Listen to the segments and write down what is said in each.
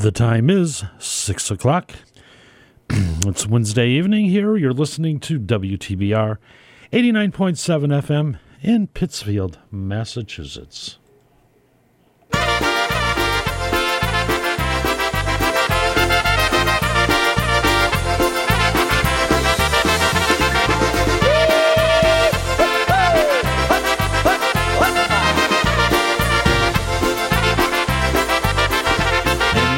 The time is 6 o'clock. it's Wednesday evening here. You're listening to WTBR 89.7 FM in Pittsfield, Massachusetts.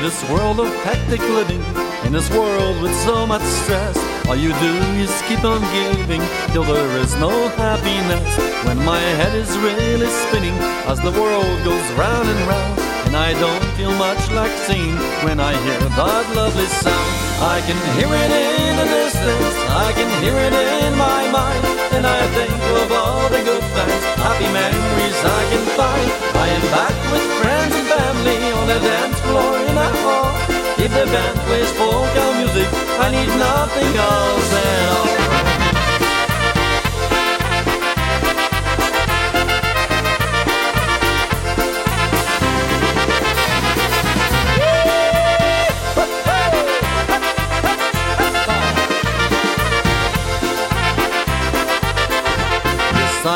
This world of hectic living, in this world with so much stress, all you do is keep on giving till there is no happiness. When my head is really spinning as the world goes round and round, and I don't feel much like singing when I hear that lovely sound. I can hear it in the distance, I can hear it in my mind, and I think of all the good things, happy memories I can find. I am back with friends and family on the dance floor in a hall. If the band plays polka music, I need nothing else at all.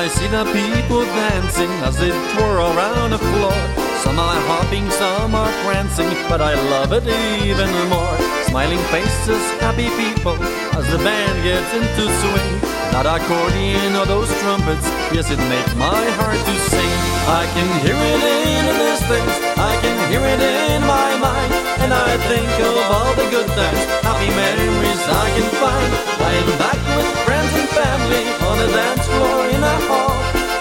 I see the people dancing as they twirl around the floor. Some are hopping, some are prancing, but I love it even more. Smiling faces, happy people, as the band gets into swing. That accordion or those trumpets, yes, it makes my heart to sing. I can hear it in the distance, I can hear it in my mind, and I think of all the good times, happy memories I can find. I am back with friends and family on the dance floor in a hall.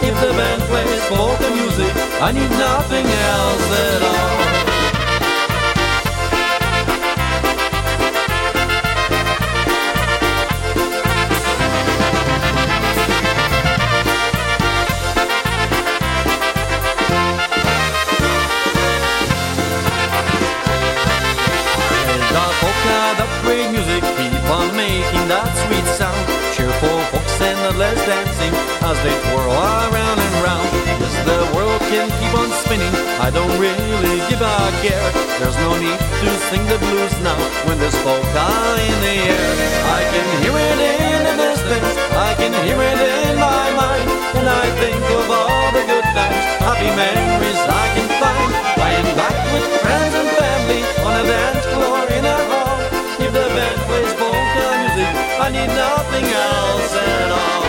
If the band plays polka music, I need nothing else at all. The polka, and dancing as they twirl around and round. Yes, the world can keep on spinning. I don't really give a care. There's no need to sing the blues now when there's polka in the air. I can hear it in the distance. I can hear it in my mind. And I think of all the good times, happy memories I can find. Am back with friends and family on a dance floor in a need nothing else at all.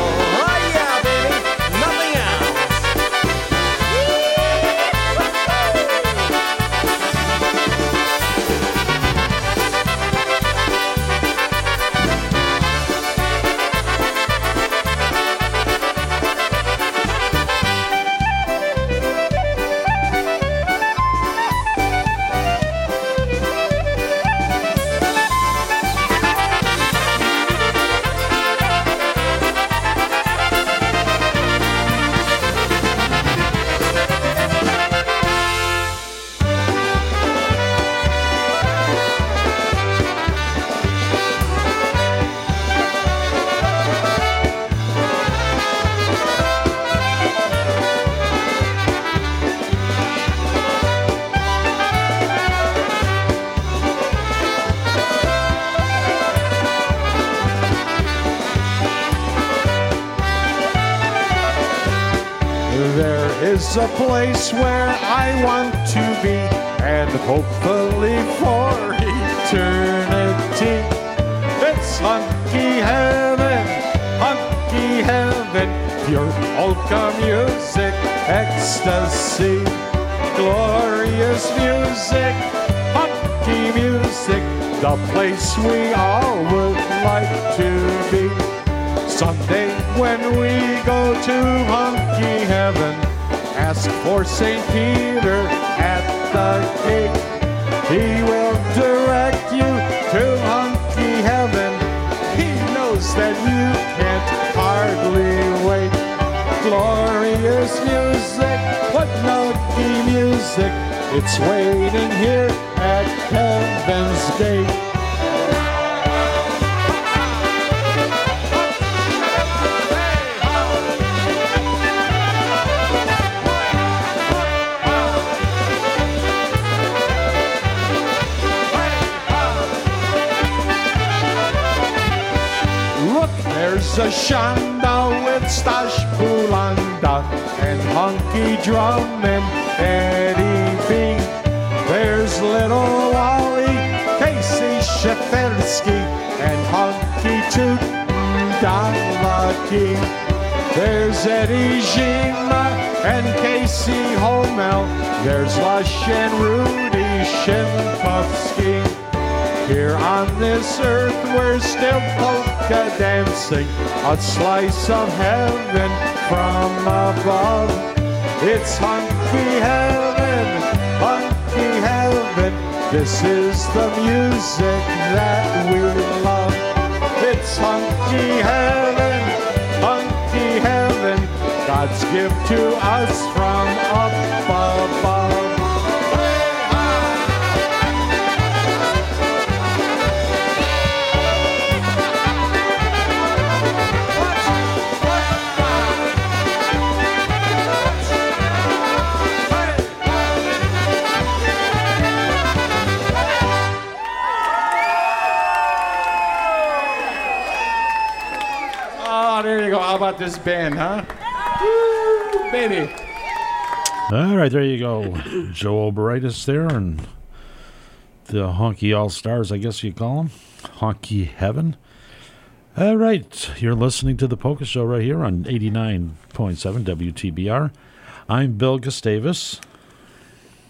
Is a place where I want to be, and hopefully for eternity. It's hunky heaven, hunky heaven, pure polka music, ecstasy, glorious music, hunky music, the place we all would like to be. Someday when we go to hunky heaven, ask for St. Peter at the gate. He will direct you to hunky heaven. He knows that you can't hardly wait. Glorious music, what lucky music. It's waiting here at heaven's gate. A shanda with Stash Bulanda and Hunky Drum and Eddie B. There's little Wally, Casey Shefersky, and Hunky Toot Dalaki. There's Eddie Zima and Casey Homel. There's Lush and Rudy Shimpofsky. Here on this earth, we're still polka dancing, a slice of heaven from above. It's hunky heaven, hunky heaven. This is the music that we love. It's hunky heaven, hunky heaven. God's gift to us from above. This band, huh? Woo, baby. All right, there you go. Joe Oberaitis there and the Honky All Stars, I guess you call them. Honky Heaven. All right, you're listening to the Polka Show right here on 89.7 WTBR. I'm Bill Gustavus.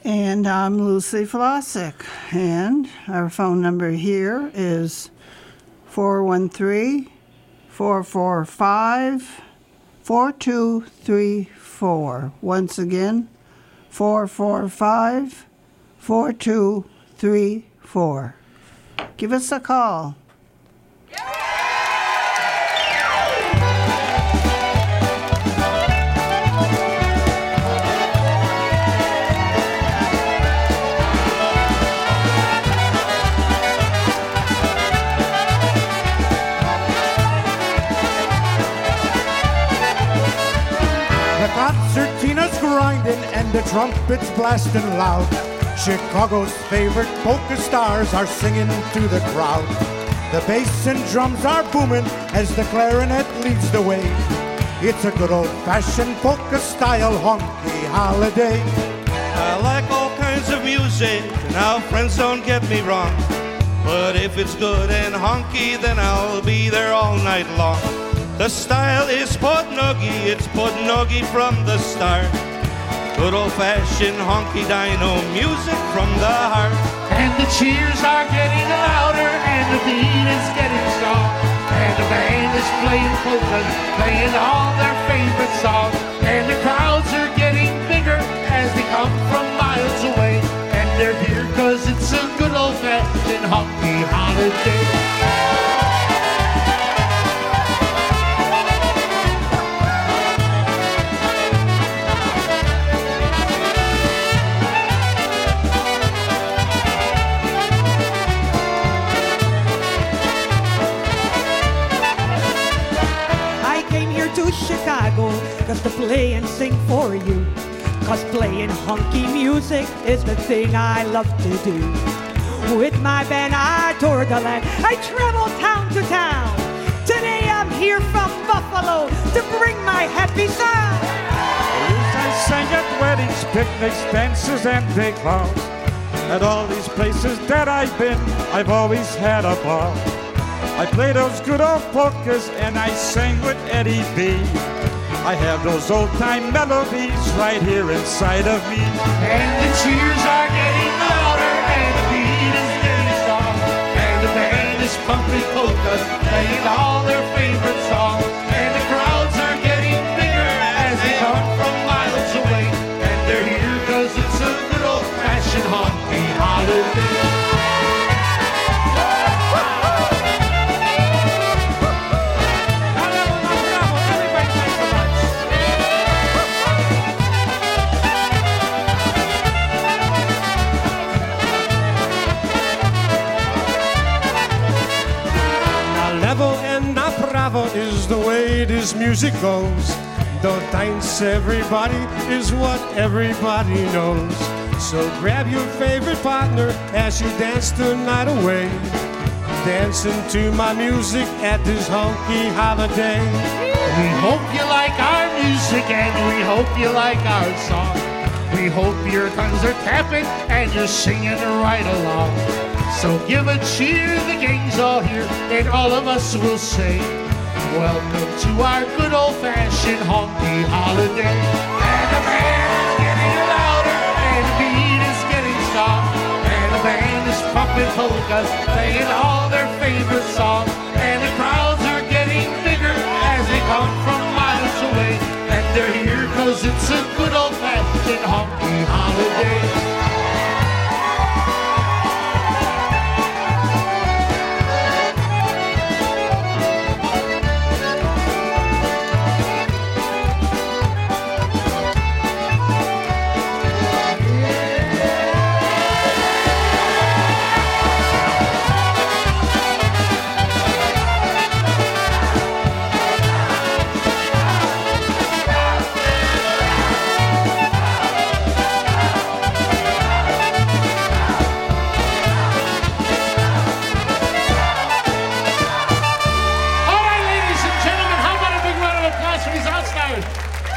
And I'm Lucy Flossick. And our phone number here is 413 445 4234. Once again, 445 4234. Give us a call. The the trumpets blasting loud. Chicago's favorite polka stars are singing to the crowd. The bass and drums are booming as the clarinet leads the way. It's a good old-fashioned polka style honky holiday. I like all kinds of music. Now, friends, don't get me wrong. But if it's good and honky, then I'll be there all night long. The style is Podnogi, it's Podnogi from the start. Good old fashioned honky dino music from the heart. And the cheers are getting louder and the beat is getting strong. And the band is playing polkas, playing all their favorite songs. And the crowds are getting bigger as they come from miles away. And they're here cause it's a good old fashioned honky holiday. Chicago just to play and sing for you. Cause playing honky music is the thing I love to do. With my band, I tour the land. I travel town to town. Today I'm here from Buffalo to bring my happy sound. I sang at weddings, picnics, dances, and big balls. At all these places that I've been, I've always had a ball. I play those good old polkas and I sang with Eddie B. I have those old time melodies right here inside of me. And the cheers are getting louder and the beat is getting strong. And the band is pumping polkas, playing all their favorite this music goes. Don't dance everybody is what everybody knows. So grab your favorite partner as you dance the night away. dancing to my music at this honky holiday. We hope you like our music and we hope you like our song. We hope your tongues are tapping and you're singing right along. So give a cheer, the gang's all here, and all of us will say, Welcome to our good old fashioned honky holiday. And the band's getting louder, and the beat is getting soft, and the band is pumping polkas, playing all their favorite songs, and the crowds are getting bigger as they come from miles away, and they're here 'cause it's a good old fashioned honky holiday.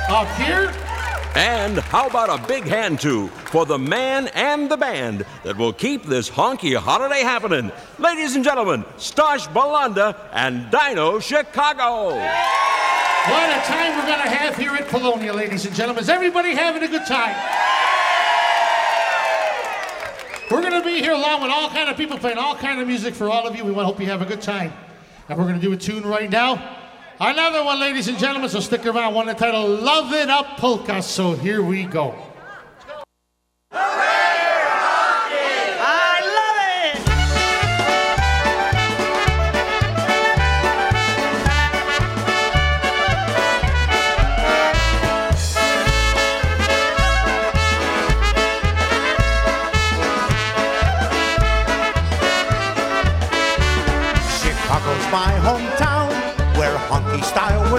Up here, And how about a big hand too for the man and the band that will keep this honky holiday happening? Ladies and gentlemen, Stosh Balanda and Dino Chicago. what a time we're going to have here at Polonia, ladies and gentlemen. Is everybody having a good time? We're going to be here along with all kind of people playing all kind of music for all of you. We want to hope you have a good time. And we're going to do a tune right now. Another one, ladies and gentlemen, so stick around. One entitled Love It Up Polka. So here we go.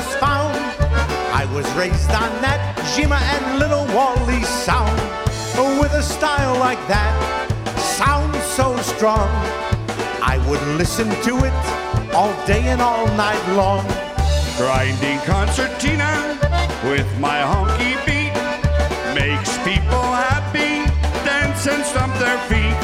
Was found. I was raised on that Zima and Little Wally sound. With a style like that, sound so strong, I would listen to it all day and all night long. Grinding concertina with my honky beat makes people happy, dance and stomp their feet.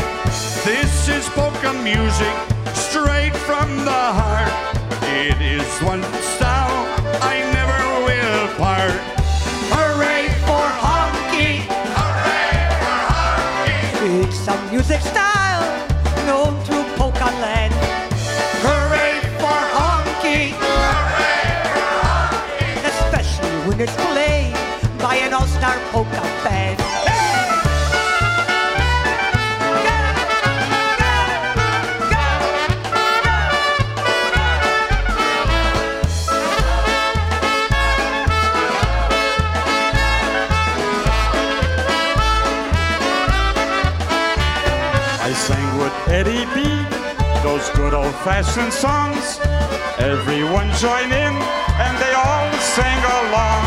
This is polka music straight from the heart. It is one style I never will part. Hooray for honky! Hooray for honky! It's a music style known through polka land. Hooray for honky! especially when it's played by an all-star polka band. Those good old fashioned songs. Everyone join in and they all sing along.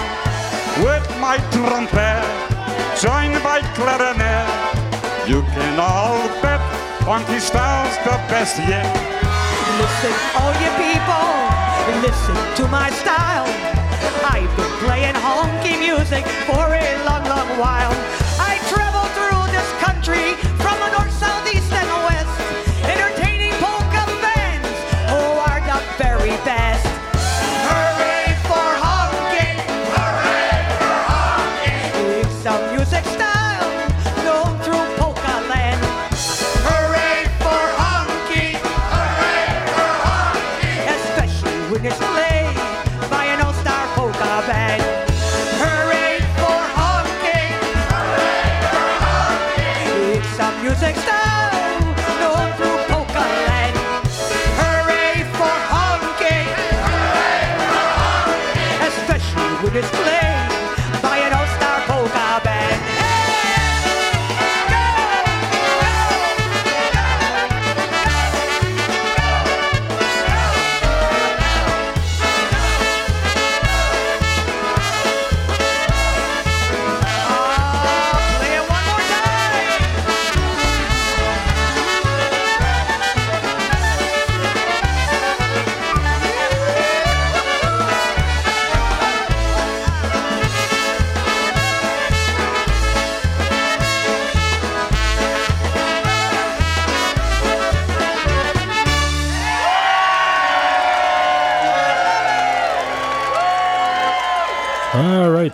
With my trumpet, joined by clarinet. You can all bet funky style's the best yet. Listen, all you people, listen to my style. I've been playing honky music for a long, long while. I travel through this country from the north, south, east, and west,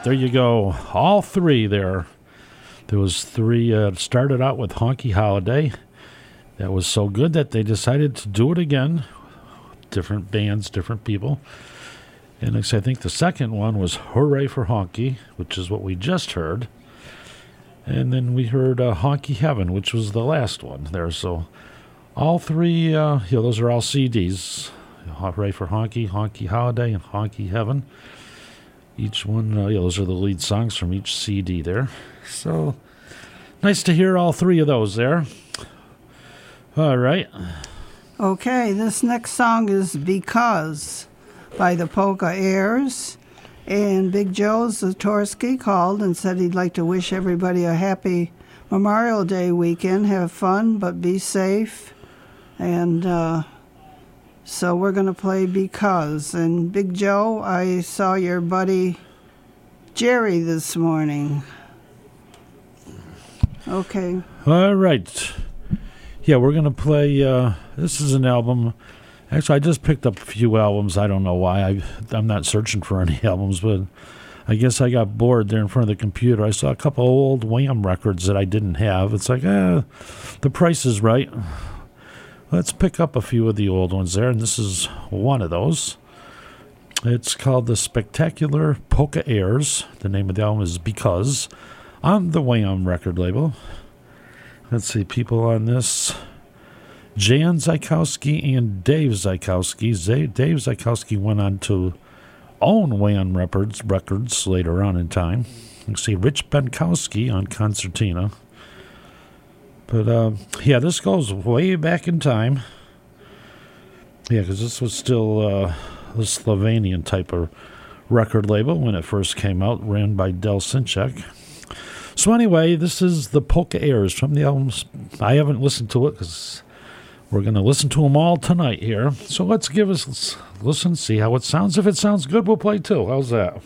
there you go. All three there. There was three. Uh, started out with Honky Holiday. That was so good that they decided to do it again. Different bands, different people. And I think the second one was Hooray for Honky, which is what we just heard. And then we heard uh, Honky Heaven, which was the last one there. So all three, uh, yeah, those are all CDs. Hooray for Honky, Honky Holiday, and Honky Heaven. Each one, uh, yeah, those are the lead songs from each CD there. So nice to hear all three of those there. All right. Okay, this next song is Because by the Polka Airs. And Big Joe Zatorsky called and said he'd like to wish everybody a happy Memorial Day weekend. Have fun, but be safe. And uh, so we're going to play Because. And Big Joe, I saw your buddy Jerry this morning. Okay. All right. Yeah, we're going to play. Uh, this is an album. Actually, I just picked up a few albums. I don't know why. I, I'm not searching for any albums, but I guess I got bored there in front of the computer. I saw a couple old Wham records that I didn't have. It's like, eh, the price is right. Let's pick up a few of the old ones there, and this is one of those. It's called The Spectacular Polka Airs. The name of the album is Because on the Wham record label. Let's see, people on this. Jan Zykowski and Dave Zykowski. Dave Zykowski went on to own Wham Records, records later on in time. You see Rich Benkowski on concertina. But uh, yeah, this goes way back in time. Yeah, because this was still uh, a Slovenian type of record label when it first came out, ran by Del Sinchak. So anyway, this is the Polka Airs from the albums. I haven't listened to it because we're going to listen to them all tonight here. So let's give us listen, see how it sounds. If it sounds good, we'll play too. How's that?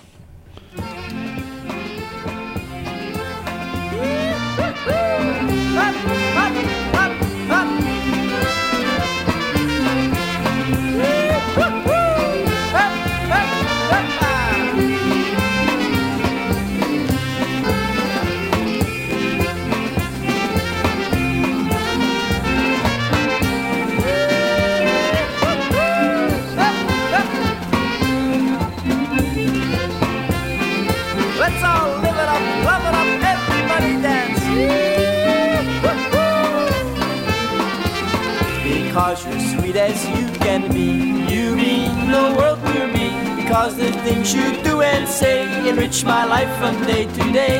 Because you're sweet as you can be, you mean the world to me. Because the things you do and say enrich my life from day to day.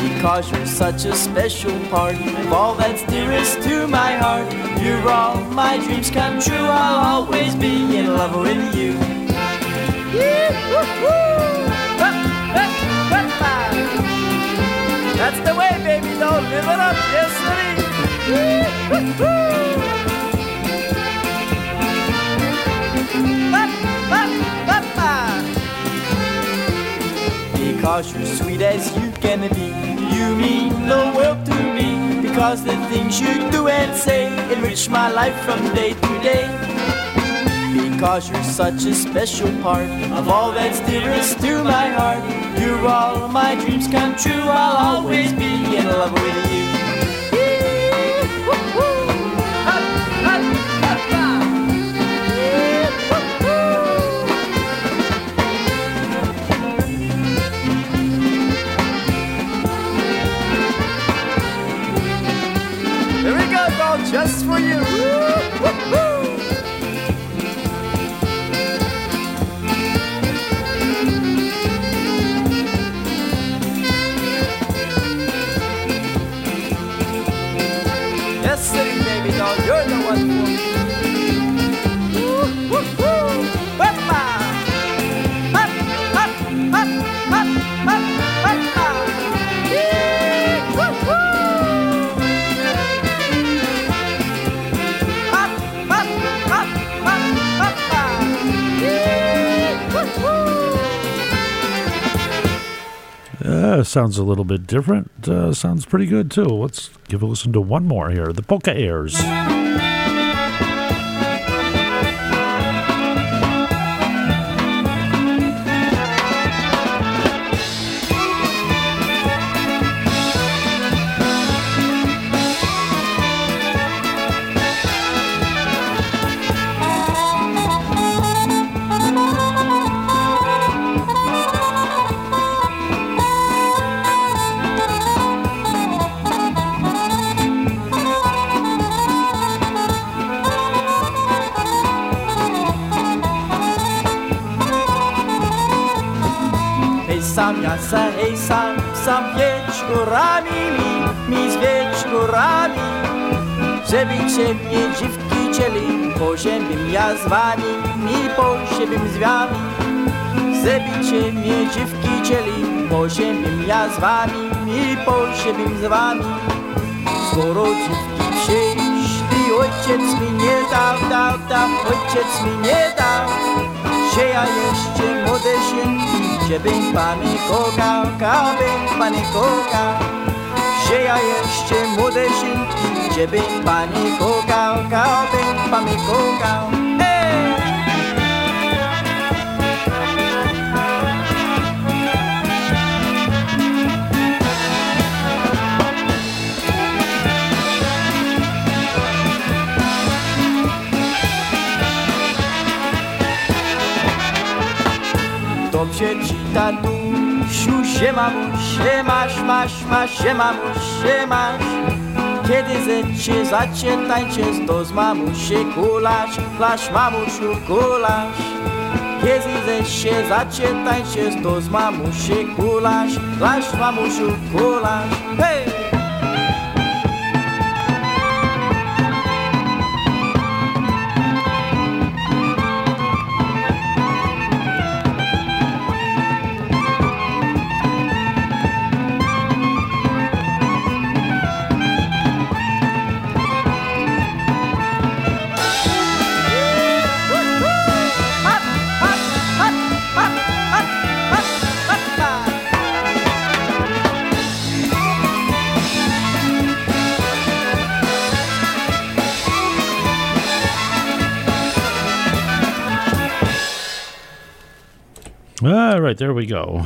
Because you're such a special part of all that's dearest to my heart. You're all my dreams come true. I'll always be in love with you. That's the way, baby. Don't live it up, yes, Because you're sweet as you can be, you mean the world to me. Because the things you do and say enrich my life from day to day. Because you're such a special part of all that's dearest to my heart. You're all my dreams come true. I'll always be in love with you. Just for you. Uh, sounds a little bit different. Uh, sounds pretty good too. Let's give a listen to one more here. The Polka Airs. Żebyście mnie dziwki cieli, poziębim ja z wami, mi poziębim z wami. Żebyście mnie dziwki cieli, poziębim ja z wami, mi poziębim z wami. Skoro dziwki przyszli, ojciec mi nie dał, dał, dał, ojciec mi nie dał. Że ja jeszcze młode święki, żebym pani kochał, kabym pani kochał. Że ja jeszcze młode będzie bim pani kukał, kał, bim pani kukał. Dobrze ci tatusiu, siema siemasz, masz, masz, siema siemasz. Kiedy zecie, zacie tańcie, to z mamusi kulasz, klasz mamusiu kulasz. Kiedy zecie, zacie tańcie, to z mamusi kulasz, klasz mamusiu kulasz. Hej! All right, there we go.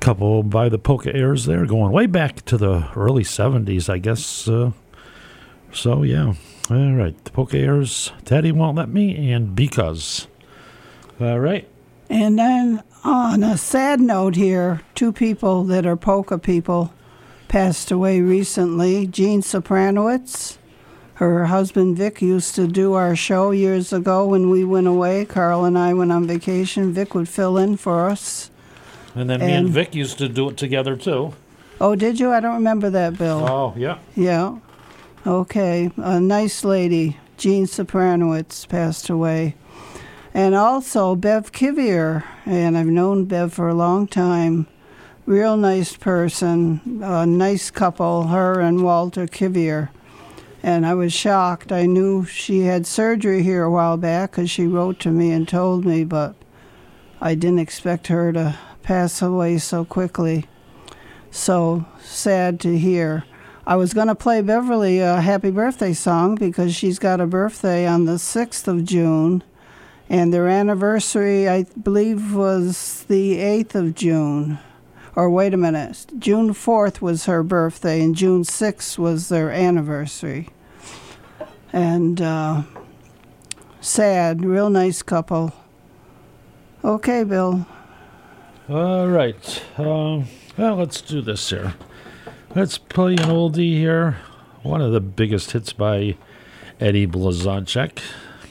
Couple by the Polka Airs there, going way back to the early 70s, I guess. Uh, so, yeah. All right, the Polka Airs, Daddy Won't Let Me, and Because. All right. And then on a sad note here, two people that are polka people passed away recently. Jean Sopranowitz, her husband Vic used to do our show years ago when we went away. Carl and I went on vacation. Vic would fill in for us. And then me and And- Vic used to do it together, too. Oh, did you? I don't remember that, Bill. Oh, yeah. Yeah. Okay. A nice lady, Jean Sopranowitz, passed away. And also Bev Kivier, and I've known Bev for a long time. Real nice person, a nice couple, her and Walter Kivier. And I was shocked. I knew she had surgery here a while back because she wrote to me and told me, but I didn't expect her to pass away so quickly. So sad to hear. I was going to play Beverly a happy birthday song because she's got a birthday on the 6th of June. And their anniversary, I believe, was the 8th of June. Or wait a minute, June 4th was her birthday, and June 6th was their anniversary. And uh, sad, real nice couple. Okay, Bill. All right. Um, well, let's do this here. Let's play an oldie here. One of the biggest hits by Eddie Blazonczyk,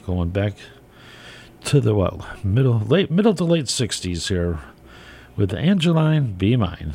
going back to the well middle late middle to late '60s here with Angeline Be Mine.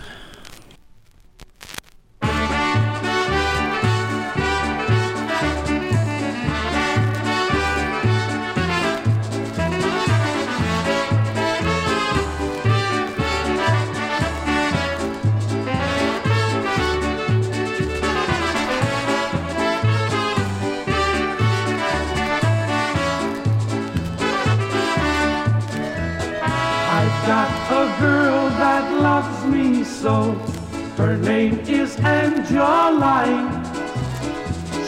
Her name is Angeline.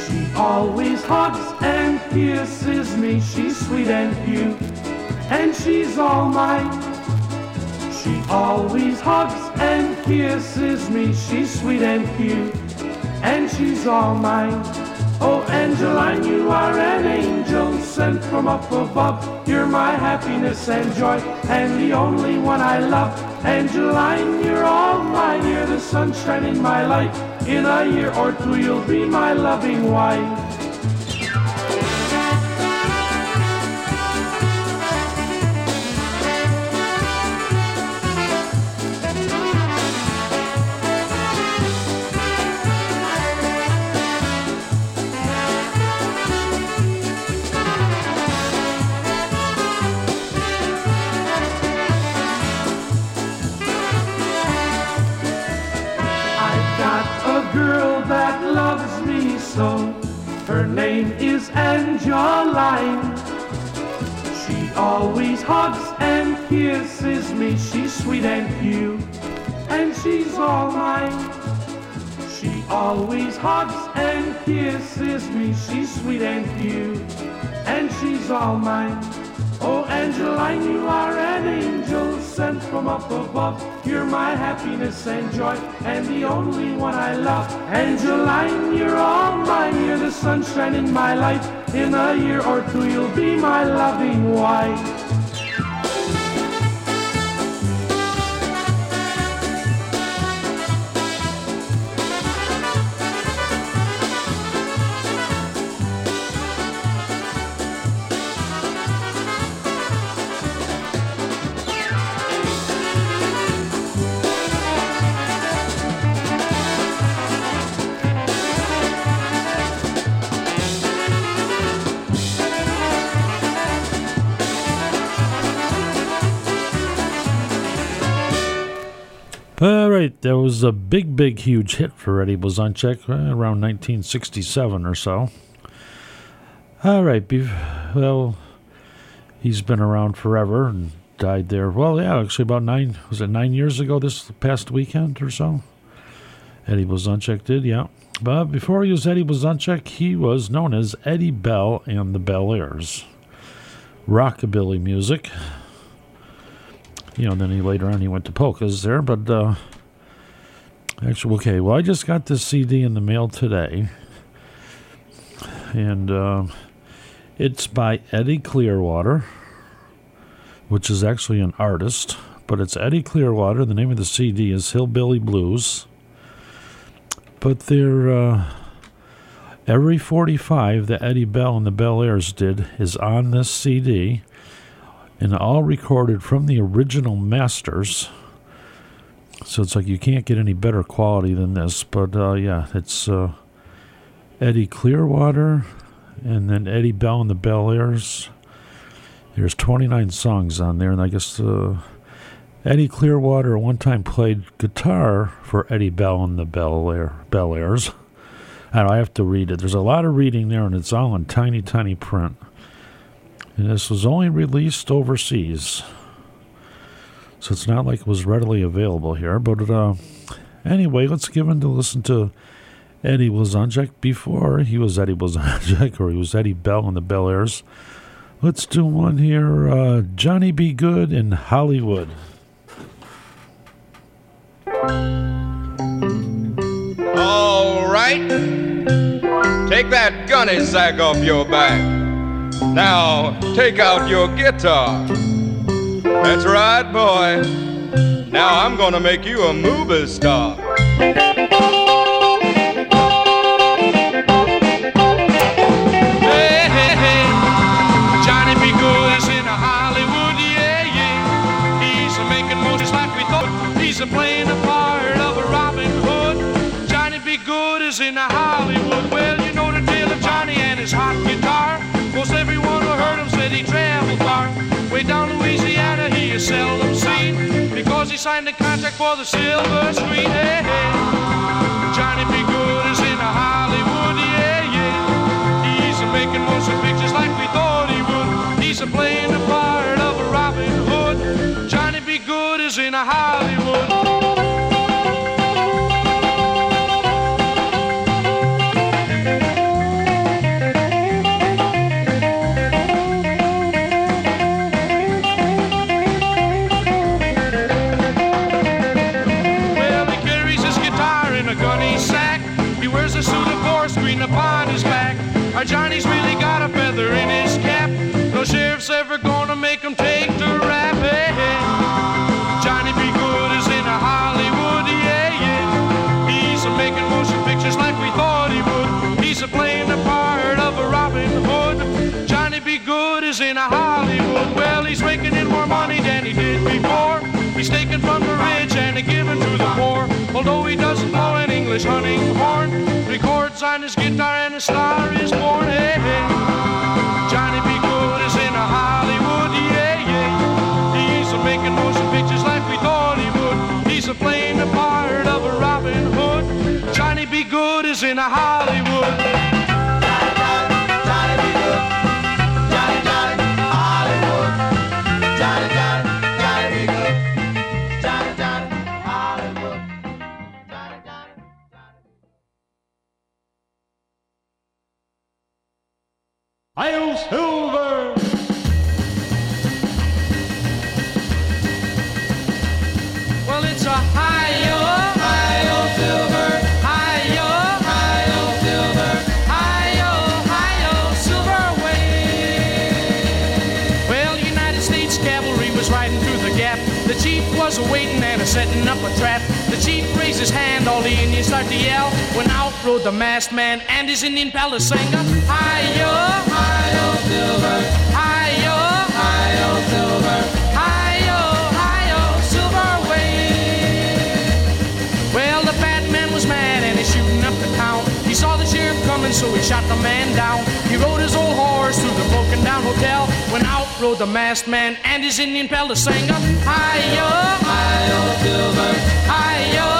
She always hugs and kisses me. She's sweet and cute, and she's all mine. She always hugs and kisses me. She's sweet and cute, and she's all mine. Oh, Angeline, you are an angel sent from up above. You're my happiness and joy, and the only one I love. Angeline, you're all mine. You're the sunshine in my life. In a year or two, you'll be my loving wife. So. Her name is Angeline. She always hugs and kisses me. She's sweet and cute, and she's all mine. She always hugs and kisses me. She's sweet and cute, and she's all mine. Angeline, you are an angel sent from up above. You're my happiness and joy, and the only one I love. Angeline, you're all mine. You're the sunshine in my life. In a year or two, you'll be my loving wife. There was a big, big, huge hit for Eddie Blazonczyk uh, around 1967 or so. All right, well, he's been around forever and died there. Well, yeah, actually about nine, was it nine years ago this past weekend or so? Eddie Blazonczyk did, yeah. But before he was Eddie Blazonczyk, he was known as Eddie Bell and the Bel Airs. Rockabilly music you know, then he later on he went to polkas there, but uh, actually, okay. Well, I just got this CD in the mail today, and uh, it's by Eddie Clearwater, which is actually an artist, but it's Eddie Clearwater. The name of the CD is Hillbilly Blues, but they're uh, every 45 that Eddie Bell and the Bel Airs did is on this CD and all recorded from the original masters. So it's like you can't get any better quality than this. But uh, yeah, it's uh, Eddie Clearwater and then Eddie Bell and the Bel Airs. There's 29 songs on there, and I guess uh, Eddie Clearwater one time played guitar for Eddie Bell and the Bel, Air, Bel Airs. And I have to read it. There's a lot of reading there, and it's all in tiny, tiny print. And this was only released overseas. So it's not like it was readily available here. But uh, anyway, let's give him to listen to Eddie Blazonczyk before he was Eddie Blazonczyk or he was Eddie Bell in the Bel Airs. Let's do one here uh, Johnny B. Goode in Hollywood. All right. Take that gunny sack off your back. Now take out your guitar. That's right, boy. Now I'm gonna make you a movie star. Hey, hey, hey. Johnny B. Goode is in Hollywood, yeah, yeah. He's making like we thought. He's a playing the part of a Robin Hood. Johnny B. Goode is in Hollywood. Well, you know the tale of Johnny and his hot guitar. Most everyone who heard far. Way down Louisiana, he is seldom seen because he signed a contract for the silver screen. Hey, hey. Johnny B. Goode is in Hollywood, yeah, yeah. He's making motion pictures like we thought he would. He's playing the part of a Robin Hood. Johnny B. Goode is in Hollywood. Although he doesn't blow an English hunting horn, records on his guitar and a star a trap. The chief raised his hand, all the Indians start to yell. When out rode the masked man and his Indian palace singer. Hi-yo, hi-yo, silver, hi-yo, hi-yo, silver, hi-yo, hi-yo, silver way. Well, the fat man was mad and he's shooting up the town. He saw the sheriff coming, so he shot the man down. He rode his old horse through the broken down hotel. When out rode the masked man and his Indian pal. Hi-yo, hi-yo, silver, hi-yo, hi-yo,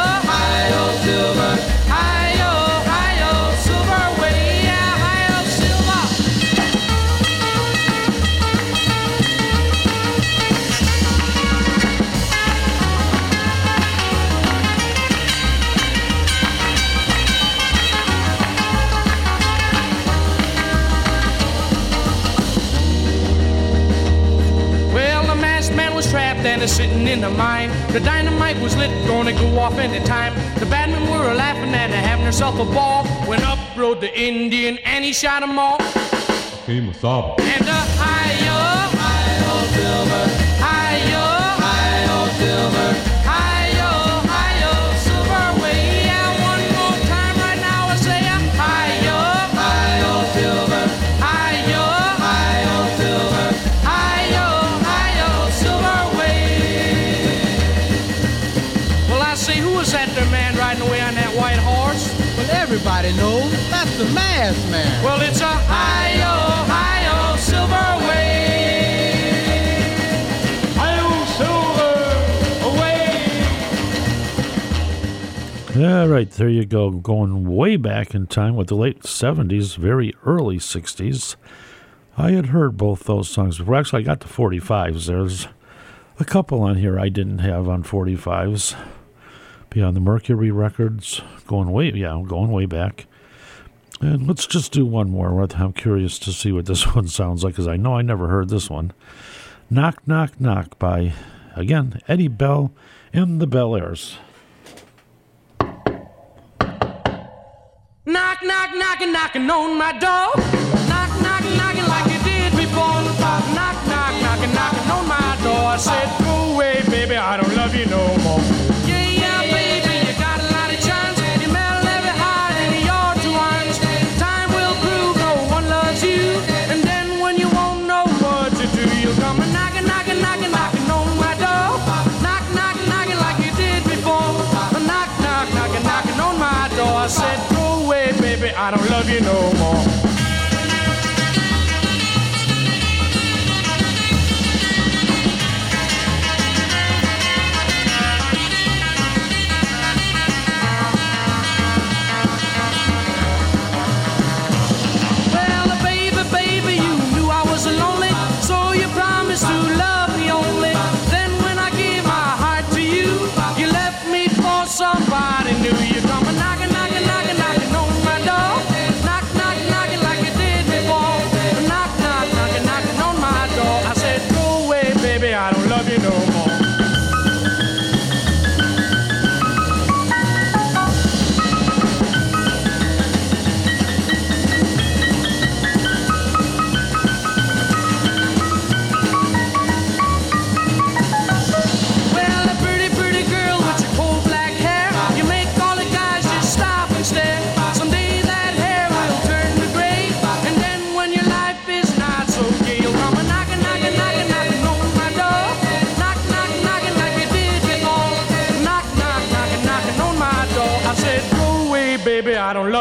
in the mine. The dynamite was lit, gonna go off any time. The badmen were laughing and having herself a ball. When up rode the Indian and he shot 'em all. Of Saba. And a hi-yo, the masked man. Well, it's a hi-yo, hi-yo, silver way. Hi-yo, Silver! Away! All right, there you go. Going way back in time with the late 70s, very early 60s. I had heard both those songs before. Actually, I got the 45s. There's a couple on here I didn't have on 45s. Beyond the Mercury records, going way, yeah, going way back. And let's just do one more. I'm curious to see what this one sounds like because I know I never heard this one. Knock, Knock, Knock by, again, Eddie Bell and the Bel Airs. Knock, knock, knocking, knocking on my door. Knock, knock, knocking like you did before. Knock, knock, knocking, knocking on my door. I said, go away, baby, I don't love you no more. I don't love you no more.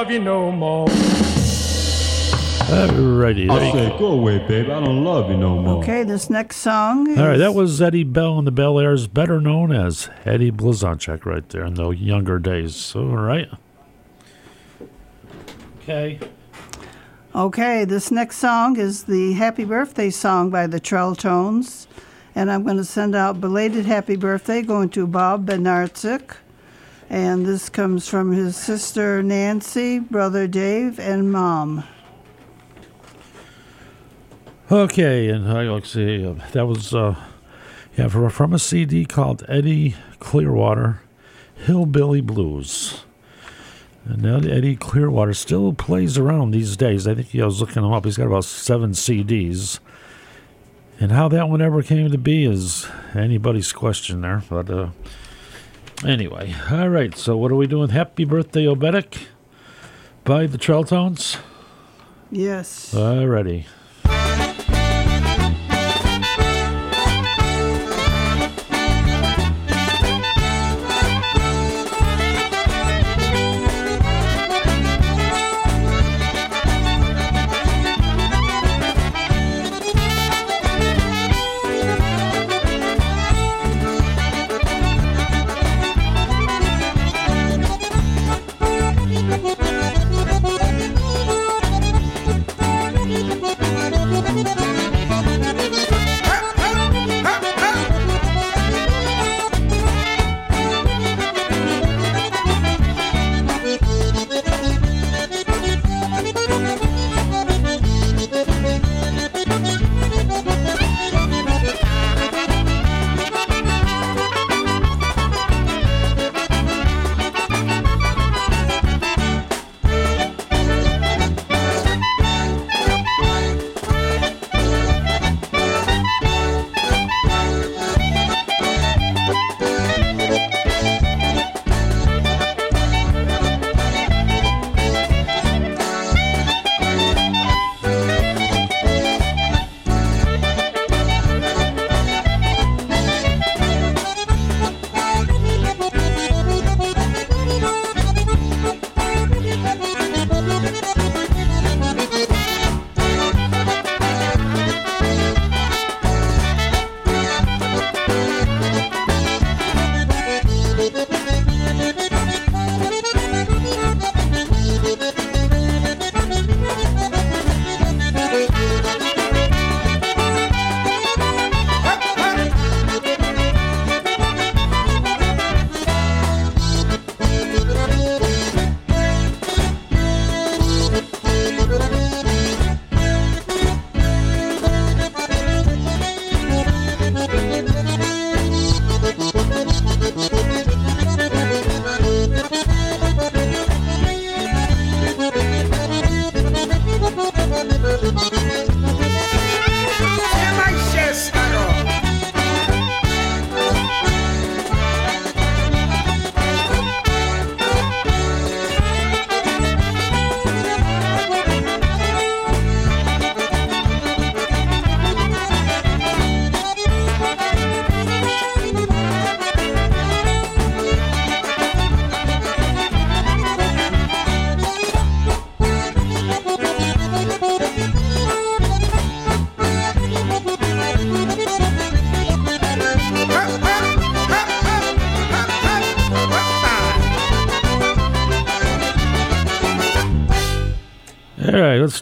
Love you no more. Alrighty, there I you go. said, go away, babe. I don't love you no more. Okay, this next song is All right, that was Eddie Bell and the Bel Airs, better known as Eddie Blazonczyk right there in the younger days. All right. Okay. Okay, this next song is the Happy Birthday song by the Trelltones. And I'm going to send out belated happy birthday going to Bob Benarczyk. And this comes from his sister Nancy, brother Dave, and mom. Okay, and uh, let's see. Uh, that was uh, yeah from, a CD called Eddie Clearwater Hillbilly Blues. And now Eddie Clearwater still plays around these days. I think I was looking him up. He's got about seven CDs. And how that one ever came to be is anybody's question there. But uh, anyway, all right. So what are we doing? Happy birthday, Obetic, by the Trelltones. Yes. All Alrighty.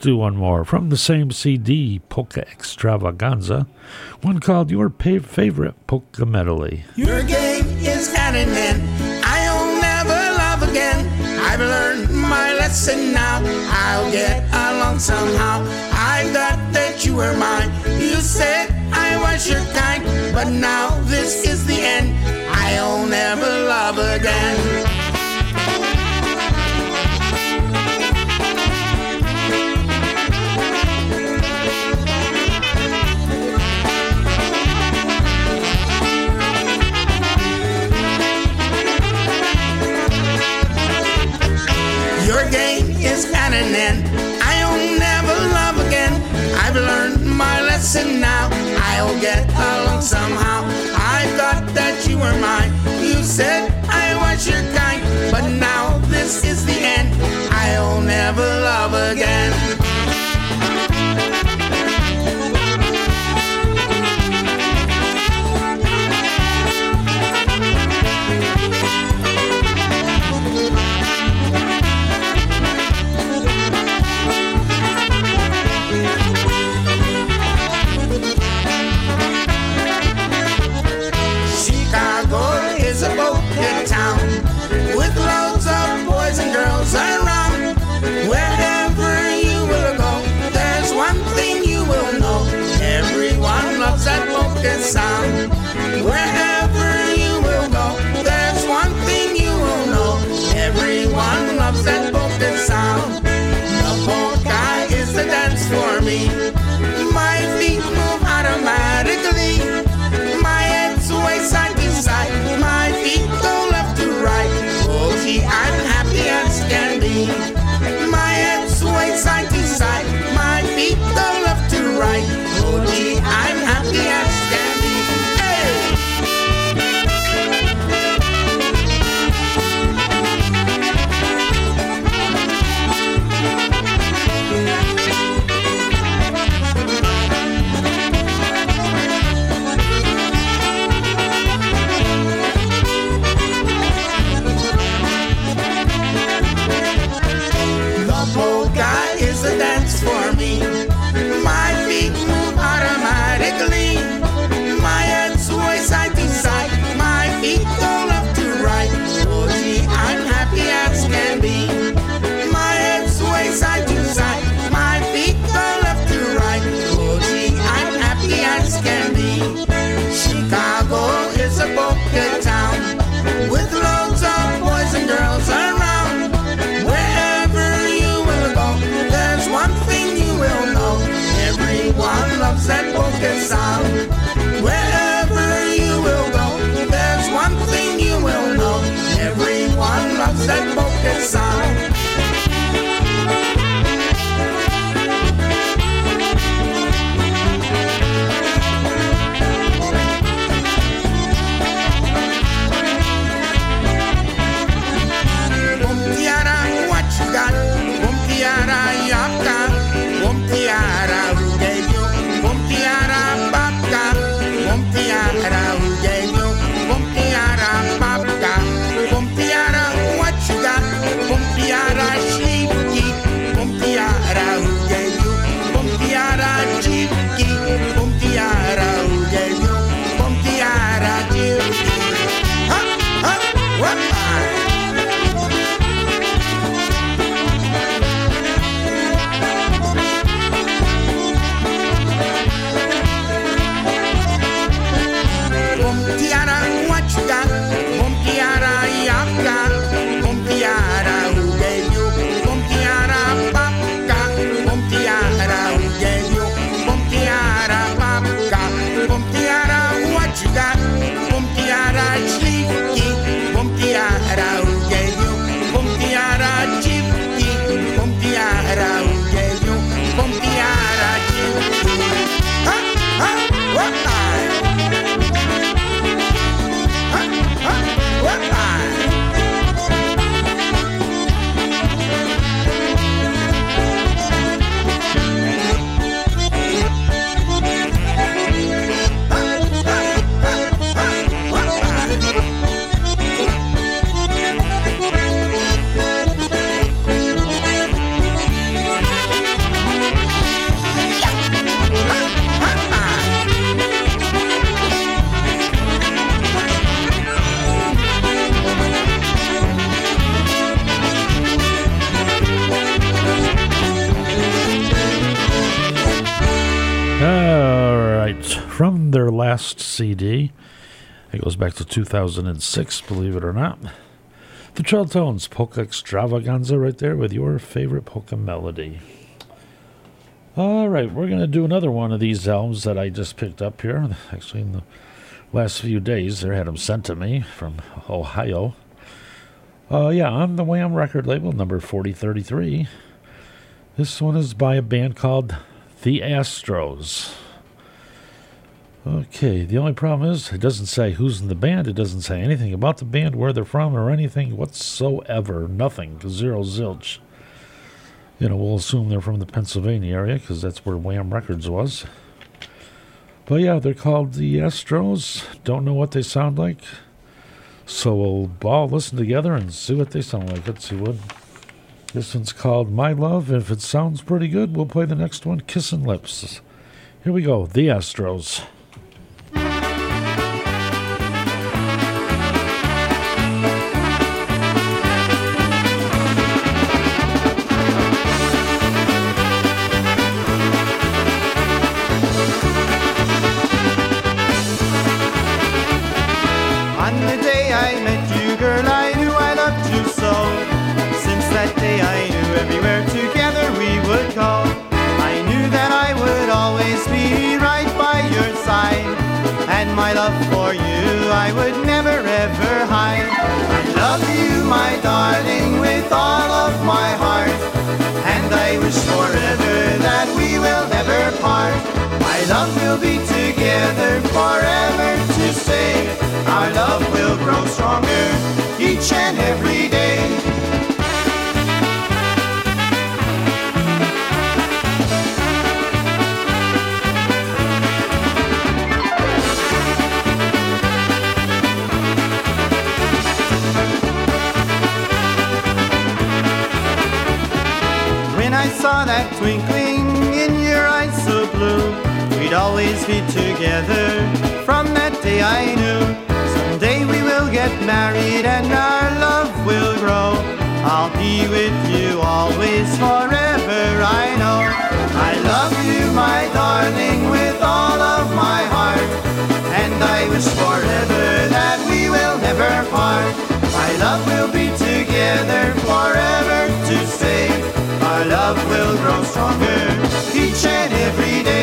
Do one more. From the same CD, Polka Extravaganza, one called Your pa- Favorite Polka Medley. Your game is. I'll never love again. I've learned my lesson now. I'll get along somehow. I thought that you were mine. You said I was your kind, but now this is the end. I'll never love again. At an end. I'll never love again. I've learned my lesson now. I'll get along somehow. I thought that you were mine. You said I was your kind, but now this is the end. I'll never love again. Last CD, it goes back to 2006, believe it or not. The Trelltones Polka Extravaganza right there with your favorite polka melody. All right, we're going to do another one of these albums that I just picked up here. Actually, in the last few days, they had them sent to me from Ohio. Uh, yeah, on the Wham record label, number 4033. This one is by a band called The Astros. Okay, the only problem is it doesn't say who's in the band. It doesn't say anything about the band, where they're from, or anything whatsoever. Nothing. Zero zilch. You know, we'll assume they're from the Pennsylvania area because that's where Wham Records was. But yeah, they're called the Astros. Don't know what they sound like. So we'll all listen together and see what they sound like. Let's see what. This one's called My Love. If it sounds pretty good, we'll play the next one, Kissin' Lips. Here we go, the Astros. Love for you I would never ever hide. I love you, my darling, with all of my heart. And I wish forever that we will never part. My love will be together forever to stay. Our love will grow stronger each and every day. Twinkling in your eyes so blue, we'd always be together. From that day I knew someday we will get married and our love will grow. I'll be with you always, forever, I know. I love you, my darling, with all of my heart. And I wish forever that we will never part. My love will be together forever to stay. Our love will grow stronger each and every day.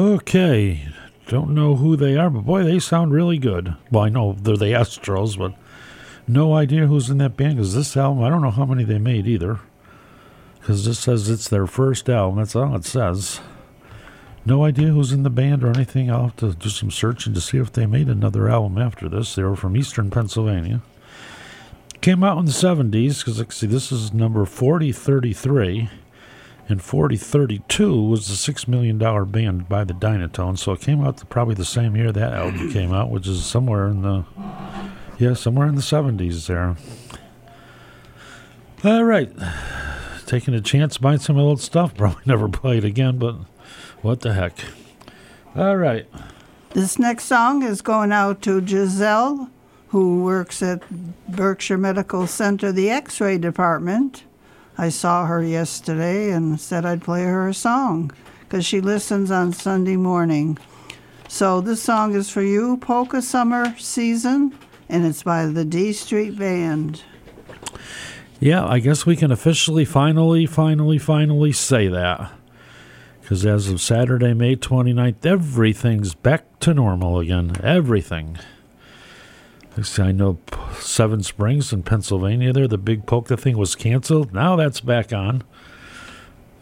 Okay. Don't know who they are, but boy, they sound really good. Well, I know they're the Astros, but no idea who's in that band because this album, I don't know how many they made either. Because this says it's their first album. That's all it says. No idea who's in the band or anything. I'll have to do some searching to see if they made another album after this. They were from Eastern Pennsylvania. Came out in the 70s because, see, this is number 4033. And 4032 was the $6 million band by the Dynatones. So it came out the, probably the same year that album came out, which is somewhere in the, yeah, somewhere in the 70s there. All right. Taking a chance, buying some old stuff. Probably never play it again, but what the heck. All right. This next song is going out to Giselle, who works at Berkshire Medical Center, the X ray department. I saw her yesterday and said I'd play her a song because she listens on Sunday morning. So this song is for you, Polka Summer Season, and it's by the D Street Band. Yeah, I guess we can officially, finally, finally, finally say that. Because as of Saturday, May 29th, everything's back to normal again. Everything. I know Seven Springs in Pennsylvania there, the big polka thing was canceled. Now that's back on.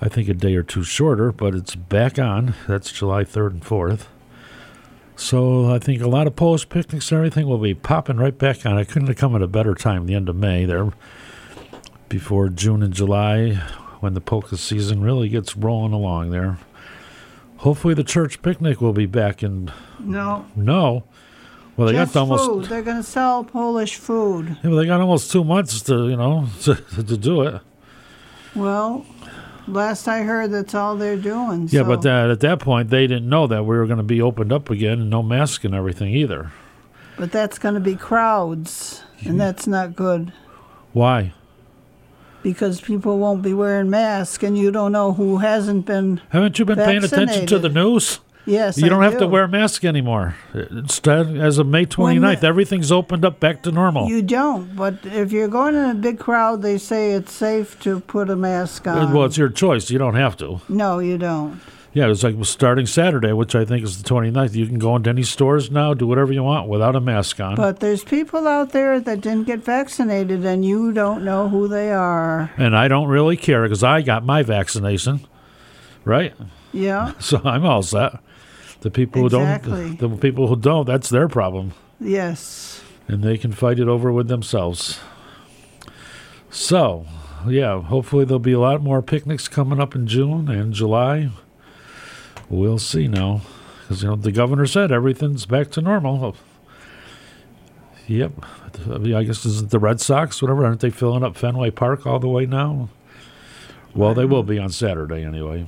I think a day or two shorter, but it's back on. That's July 3rd and 4th. So I think a lot of Polish picnics and everything will be popping right back on. I couldn't have come at a better time, the end of May there, before June and July, when the polka season really gets rolling along there. Hopefully the church picnic will be back in. No. No. Well, they Just got almost. food. They're going to sell Polish food. Yeah, well, they got almost two months to you know to, to do it. Well, last I heard, that's all they're doing. Yeah, so- but that, at that point they didn't know that we were going to be opened up again and no mask and everything either. But that's going to be crowds, and hmm. that's not good Why? because people won't be wearing masks, and you don't know who hasn't been. Haven't you been paying attention to the news? Yes, You I don't have to wear a mask anymore. Instead, as of May 29th, everything's opened up back to normal. You don't, but if you're going in a big crowd, they say it's safe to put a mask uh, on. well, it's your choice. You don't have to. no, you don't. Yeah, it's like starting Saturday, which I think is the 29th. You can go into any stores now, do whatever you want without a mask on. But there's people out there that didn't get vaccinated, and you don't know who they are. and I don't really care because I got my vaccination, right? Yeah. So I'm all set. The people Exactly. who don't, the people who don't, that's their problem, Yes. and they can fight it over with themselves. So, yeah, hopefully there'll be a lot more picnics coming up in June and July. We'll see now, because you know the governor said everything's back to normal. Yep, I guess is the Red Sox, whatever? Aren't they filling up Fenway Park all the way now? Well, they will be on Saturday anyway.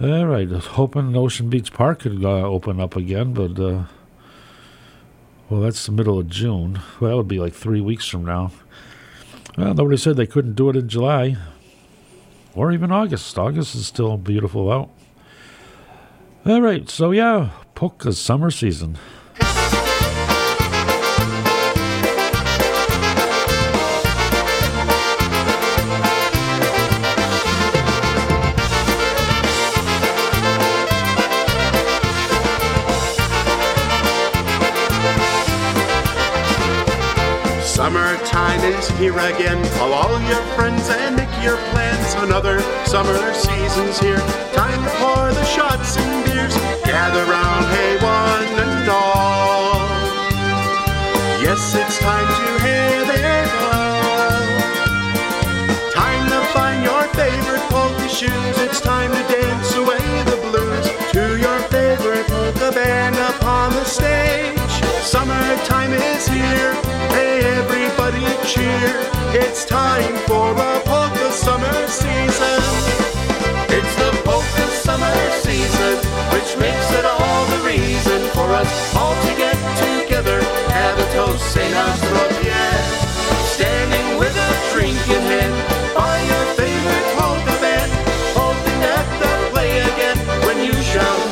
All right, hoping Ocean Beach Park could uh, open up again, but uh, well, that's the middle of June. Well, that would be like three weeks from now. Well, nobody said they couldn't do it in July or even August. August is still beautiful out. All right, so yeah, polka summer season. Summertime is here again. Call all your friends and make your plans. Another summer season's here. Time for the shots and beers. Gather round, hey, one and all. Yes, it's time to hear their call. Time to find your favorite polka shoes. It's time to dance away the blues to your favorite polka band upon the stage. Summertime is here. Hey, cheer. It's time for a polka summer season. It's the polka summer season, which makes it all the reason for us all to get together. Have a toast, say Nasrovie. Standing with a drink in hand by your favorite polka band. Hoping that they'll play again when you shout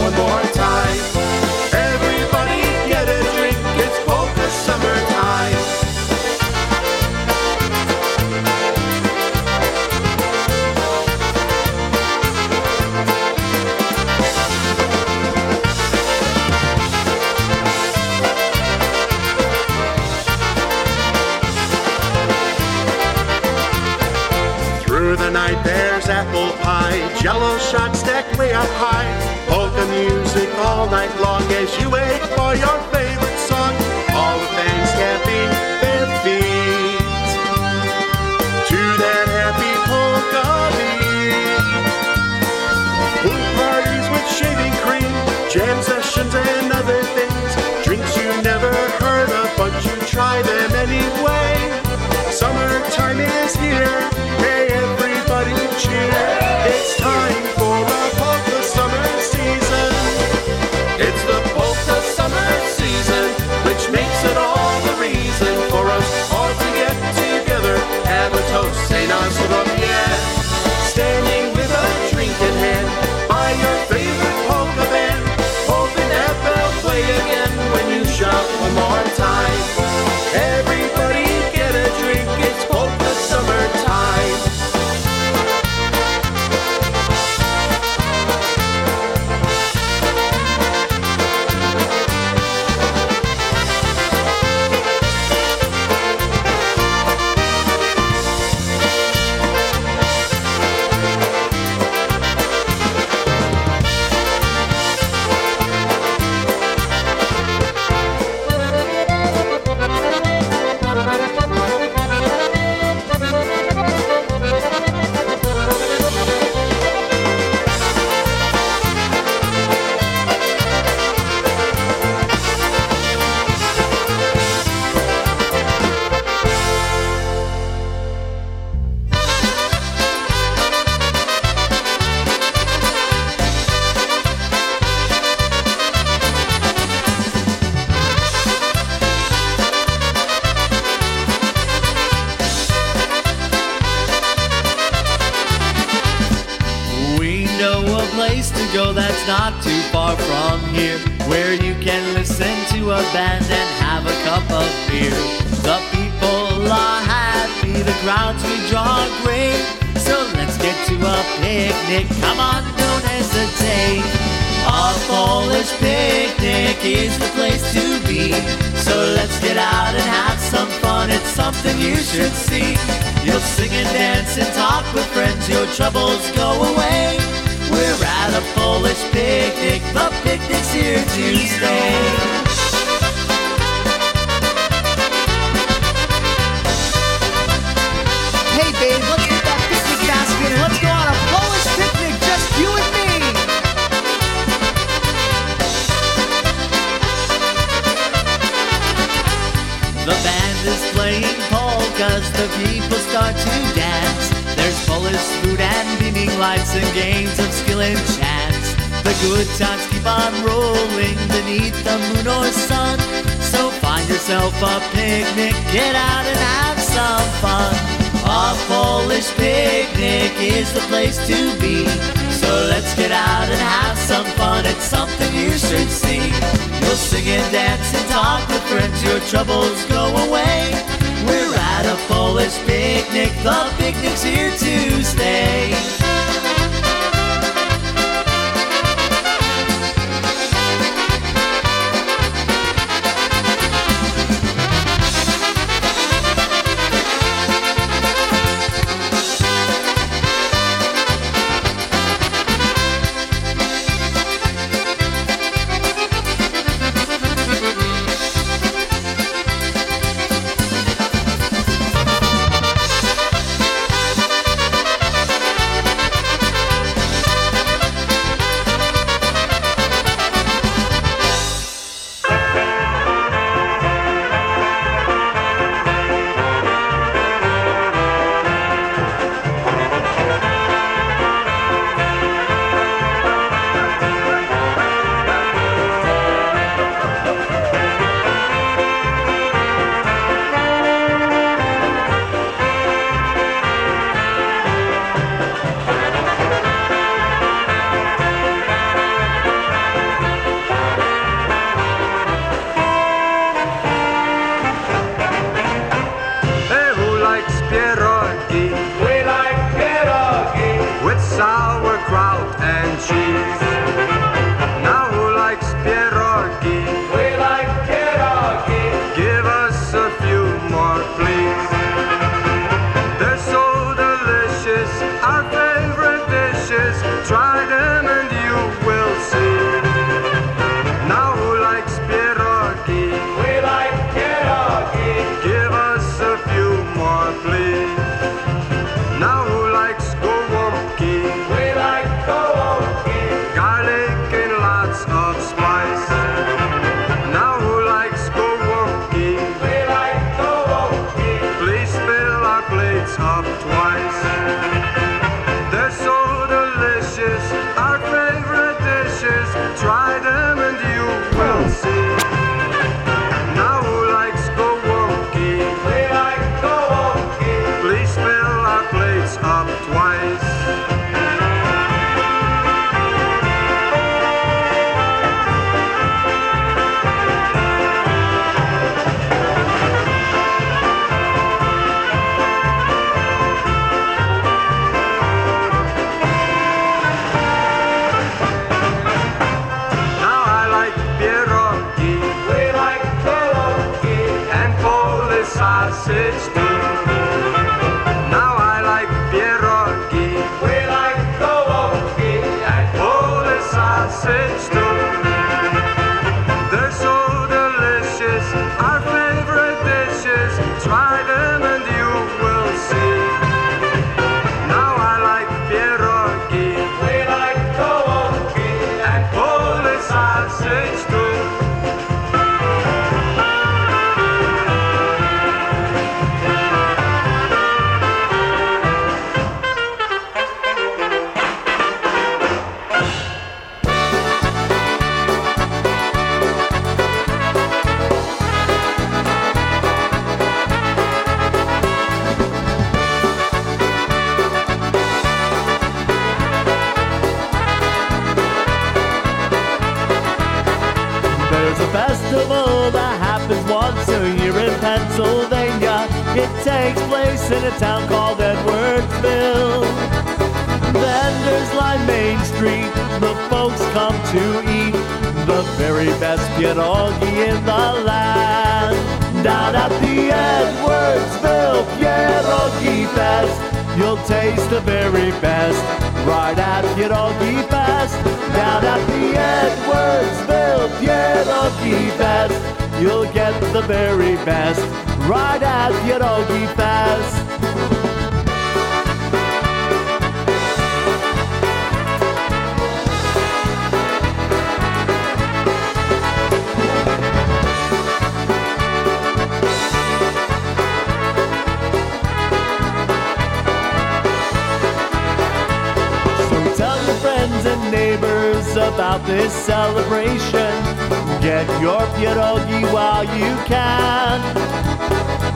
the very best pierogi in the land. Down at the Edwardsville Pierogi Fest, you'll taste the very best. Right at Pierogi Fest, down at the Edwardsville Pierogi Fest, you'll get the very best. Right at Pierogi Fest. About this celebration. Get your pierogi while you can.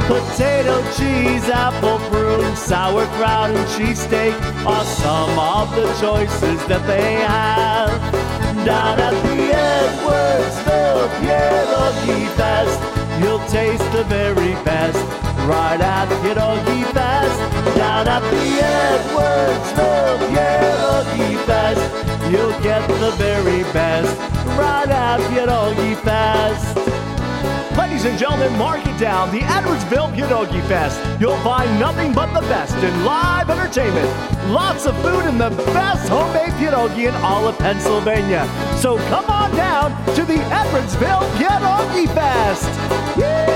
Potato, cheese, apple, prune, sauerkraut, and cheesesteak are some of the choices that they have. Down at the Edwardsville Pierogi Fest, you'll taste the very best. Right at Pierogi Fest, down at the Edwardsville Pierogi Fest, you'll get the very best. Right at Pierogi Fest. Ladies and gentlemen, mark it down. The Edwardsville Pierogi Fest. You'll find nothing but the best in live entertainment. Lots of food and the best homemade pierogi in all of Pennsylvania. So come on down to the Edwardsville Pierogi Fest. Yeah!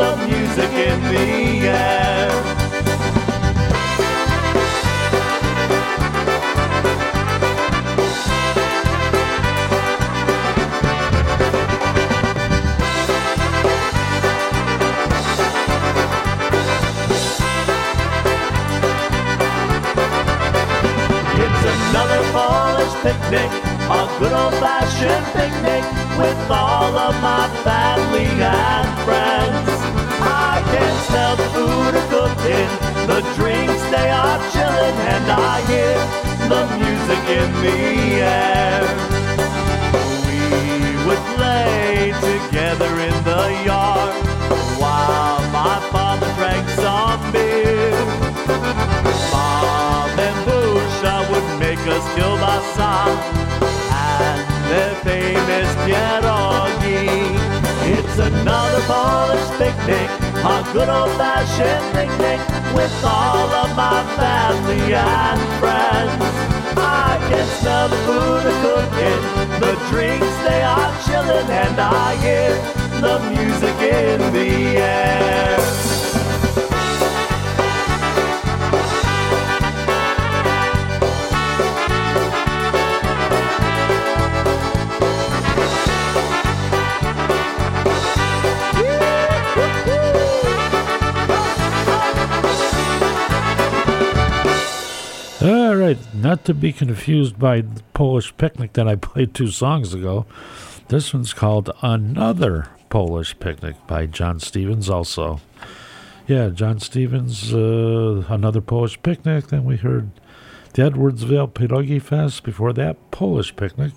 The music in the the yard while my father drank some beer. Mom and Busha would make us kielbasa and their famous pierogi. It's another Polish picnic, a good old-fashioned picnic with all of my family and friends. I can smell the food are cooking, the drinks they are chilling, and I hear the music in the air. All right, not to be confused by the Polish picnic that I played two songs ago. This one's called Another Polish Picnic by John Stevens, also. Yeah, John Stevens, uh, Another Polish Picnic. Then we heard the Edwardsville Pierogi Fest. Before that, Polish Picnic.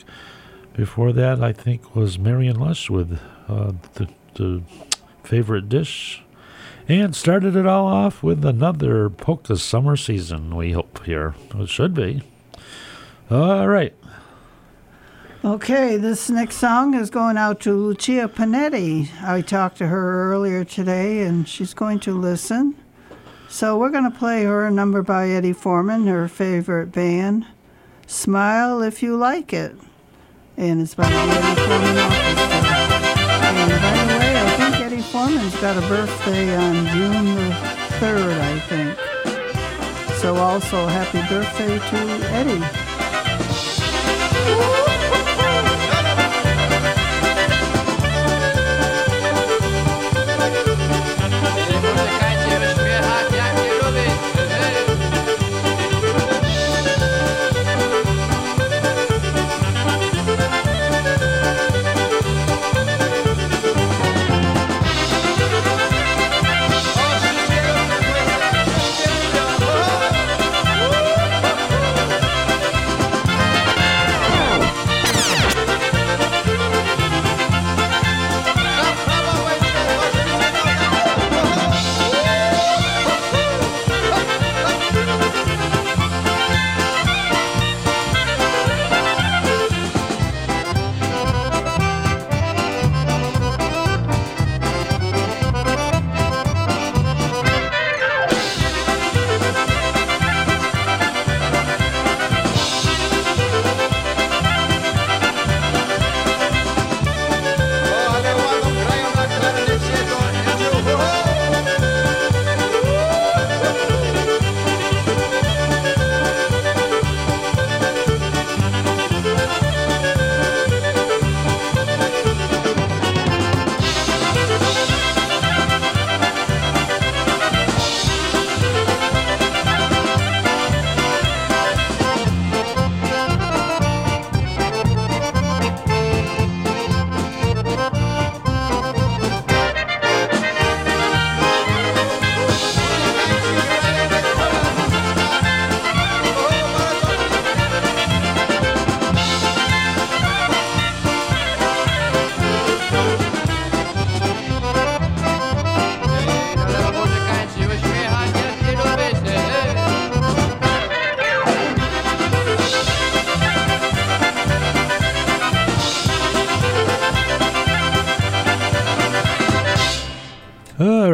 Before that, I think, was Marion Lush with uh, the, the favorite dish. And started it all off with another polka summer season, we hope here. It should be. All right. Okay, this next song is going out to Lucia Panetti. I talked to her earlier today and she's going to listen. So we're going to play her a number by Eddie Forman, her favorite band, Smile If You Like It. And it's by Eddie Forman And by the way, I think Eddie Forman's got a birthday on June the 3rd, I think. So also happy birthday to Eddie.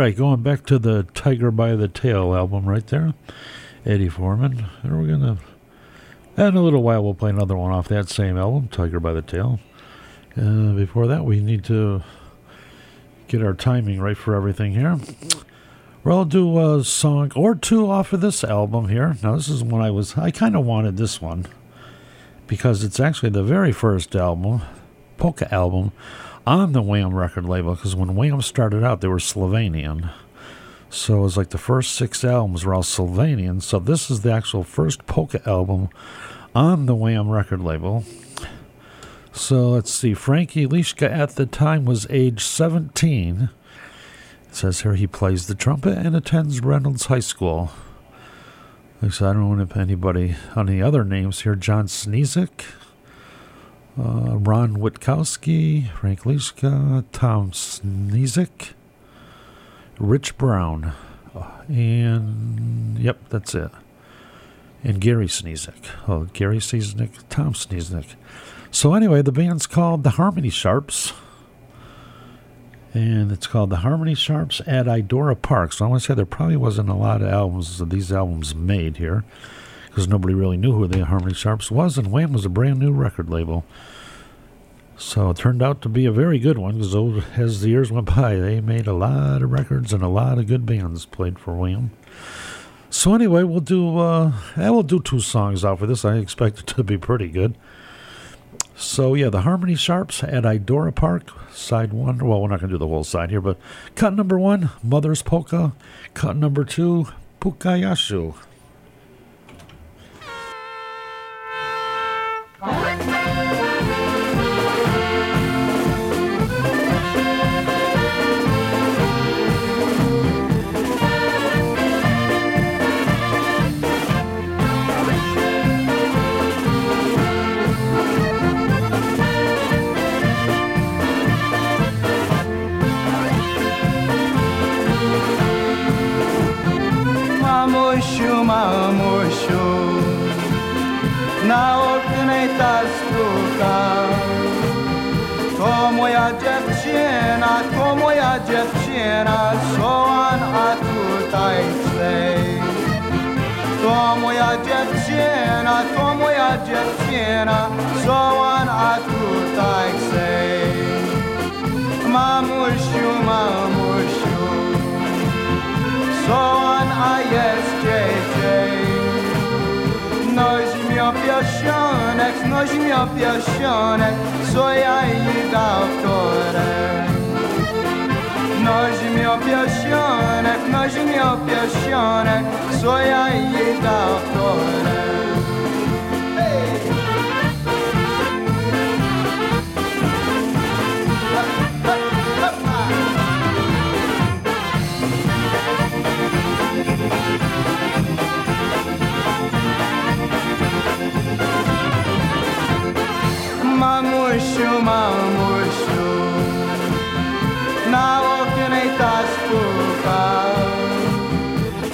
Right, going back to the Tiger by the Tail album right there, Eddie Forman. And we're going to, in a little while, we'll play another one off that same album, Tiger by the Tail. Uh, before that, we need to get our timing right for everything here. Well, do a song or two off of this album here. Now, this is one I was, I kind of wanted this one because it's actually the very first album, polka album, on the Wham record label. Because when Wham started out, they were Slovenian. So it was like the first six albums were all Slovenian. So this is the actual first polka album on the Wham record label. So let's see. Frankie Lishka at the time was age 17. It says here he plays the trumpet and attends Reynolds High School. Least I don't know if anybody, any other names here. John Snezik, uh, Ron Witkowski, Frank Lishka, Tom Snezik, Rich Brown, uh, and yep, that's it. And Gary Snezik. Oh, Gary Snezik, Tom Snezik. So anyway, the band's called the Harmony Sharps. And it's called the Harmony Sharps at Idora Park. So I want to say there probably wasn't a lot of albums of these albums made here because nobody really knew who the Harmony Sharps was, and Wham was a brand new record label. So it turned out to be a very good one because as the years went by, they made a lot of records and a lot of good bands played for William. So anyway, we'll do uh, yeah, we'll do two songs off of this. I expect it to be pretty good. So yeah, the Harmony Sharps at Idora Park, side one. Well, we're not going to do the whole side here, but cut number one, Mother's Polka. Cut number two, Pukayashu. Na oknej ta stuka To moja dziewczyna, to moja dziewczyna Sołan, a tutaj chcę To moja dziewczyna, to moja dziewczyna Sołan, a tutaj chcę Mamusiu, mamusiu Sołan, a jest JJ Nosi mio piacione, noci mio piacione, suoi ai d'autore. Noci mio piacione, noci mio piacione, suoi ai d'autore. Mamushu, mamushu Na oknej ta spółka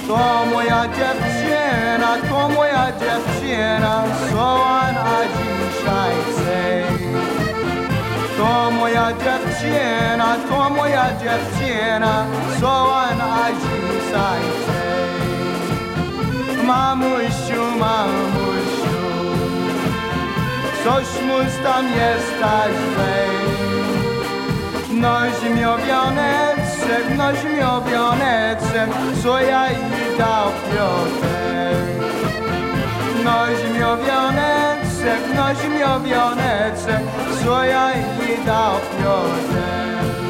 To moja dziewczyna, to moja dziewczyna Sołan, a dzisiaj chcę To moja dziewczyna, to moja dziewczyna Sołan, a dzisiaj chcę Mamusiu, mamusiu coś mój tam jesteś wej. Tak noś mi obioneczek, noś mi co ja i dał piotek. Noś mi obioneczek, noś mi co ja i dał piotek.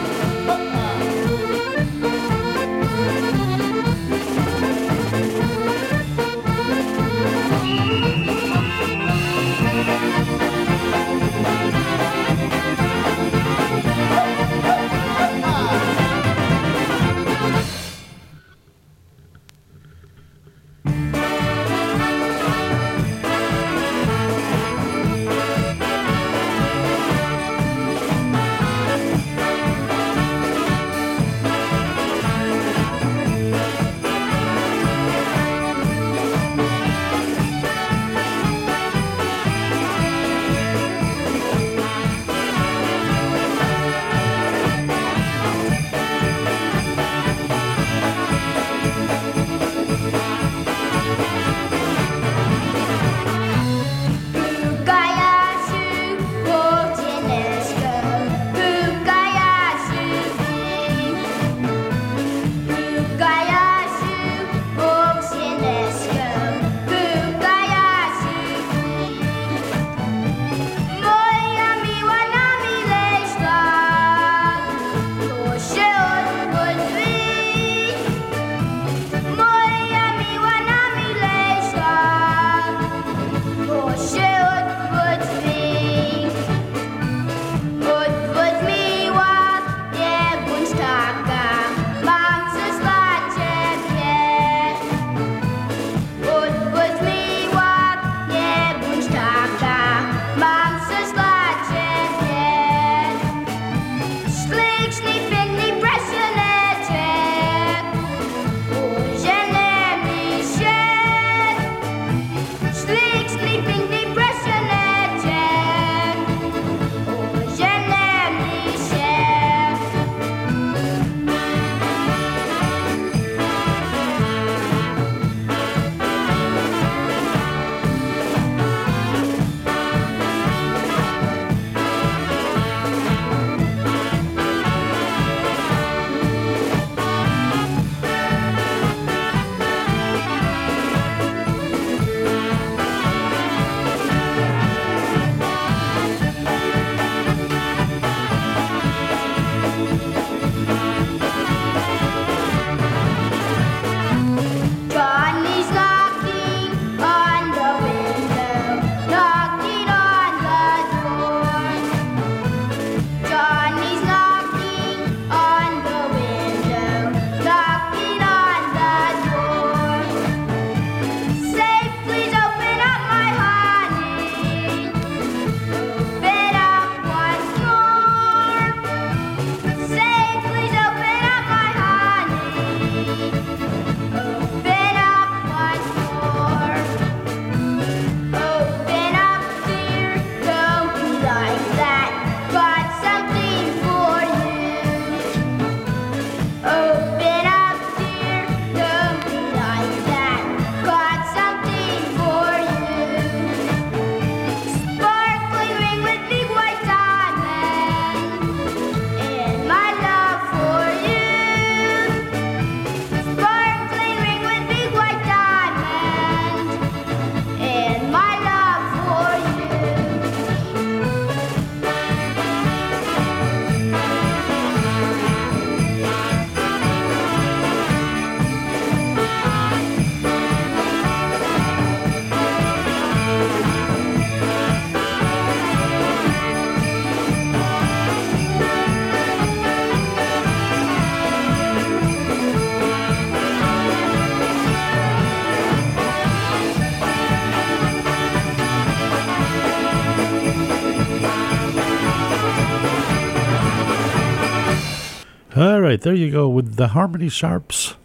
Right, there you go with the Harmony Sharps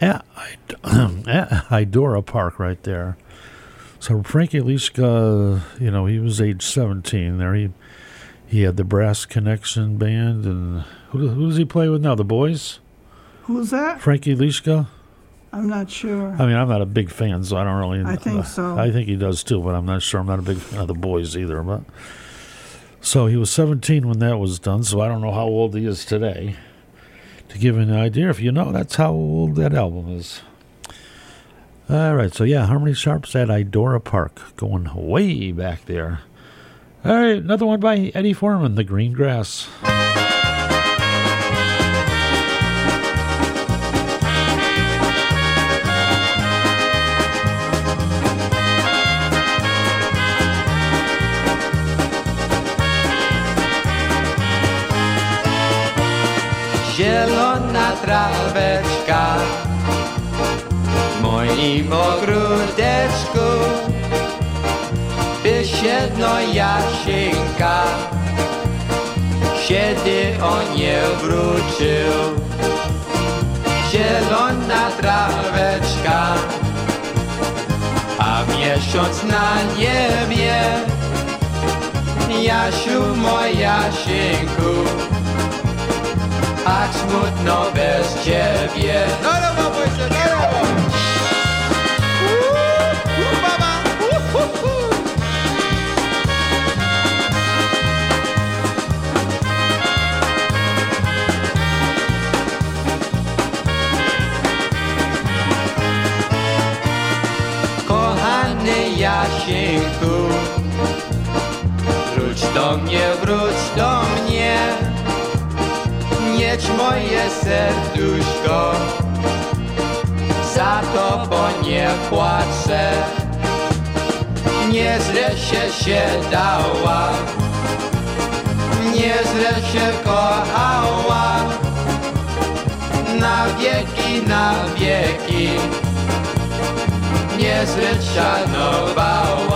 at, at Idora Park right there. So Frankie Lishka, you know, he was age 17 there. He he had the Brass Connection Band, and who, who does he play with now? The Boys? Who's that? Frankie Lishka? I'm not sure. I mean, I'm not a big fan, so I don't really. I think uh, so. I think he does too, but I'm not sure. I'm not a big fan of the Boys either. But so he was 17 when that was done. So I don't know how old he is today. To give an idea, if you know, that's how old that album is. All right, so yeah, Harmony Sharps at Idora Park, going way back there. All right, another one by Eddie Forman, The Green Grass. Traweczka. Moim ogródeczku Byś jedno Jasieńka Kiedy on nie wrócił. Zielona traweczka. A miesiąc na niebie Jasiu, mój Jasieńku Ach smutno bez ciebie. No, no, no, no, no, no. Jasieńku Wróć do mnie, wróć do mnie Nieć moje serduszko. Za tobą nie płaczę. Nie źle się się dała. Nie źle się kochała. Na wieki, na wieki. Nie źle szanowała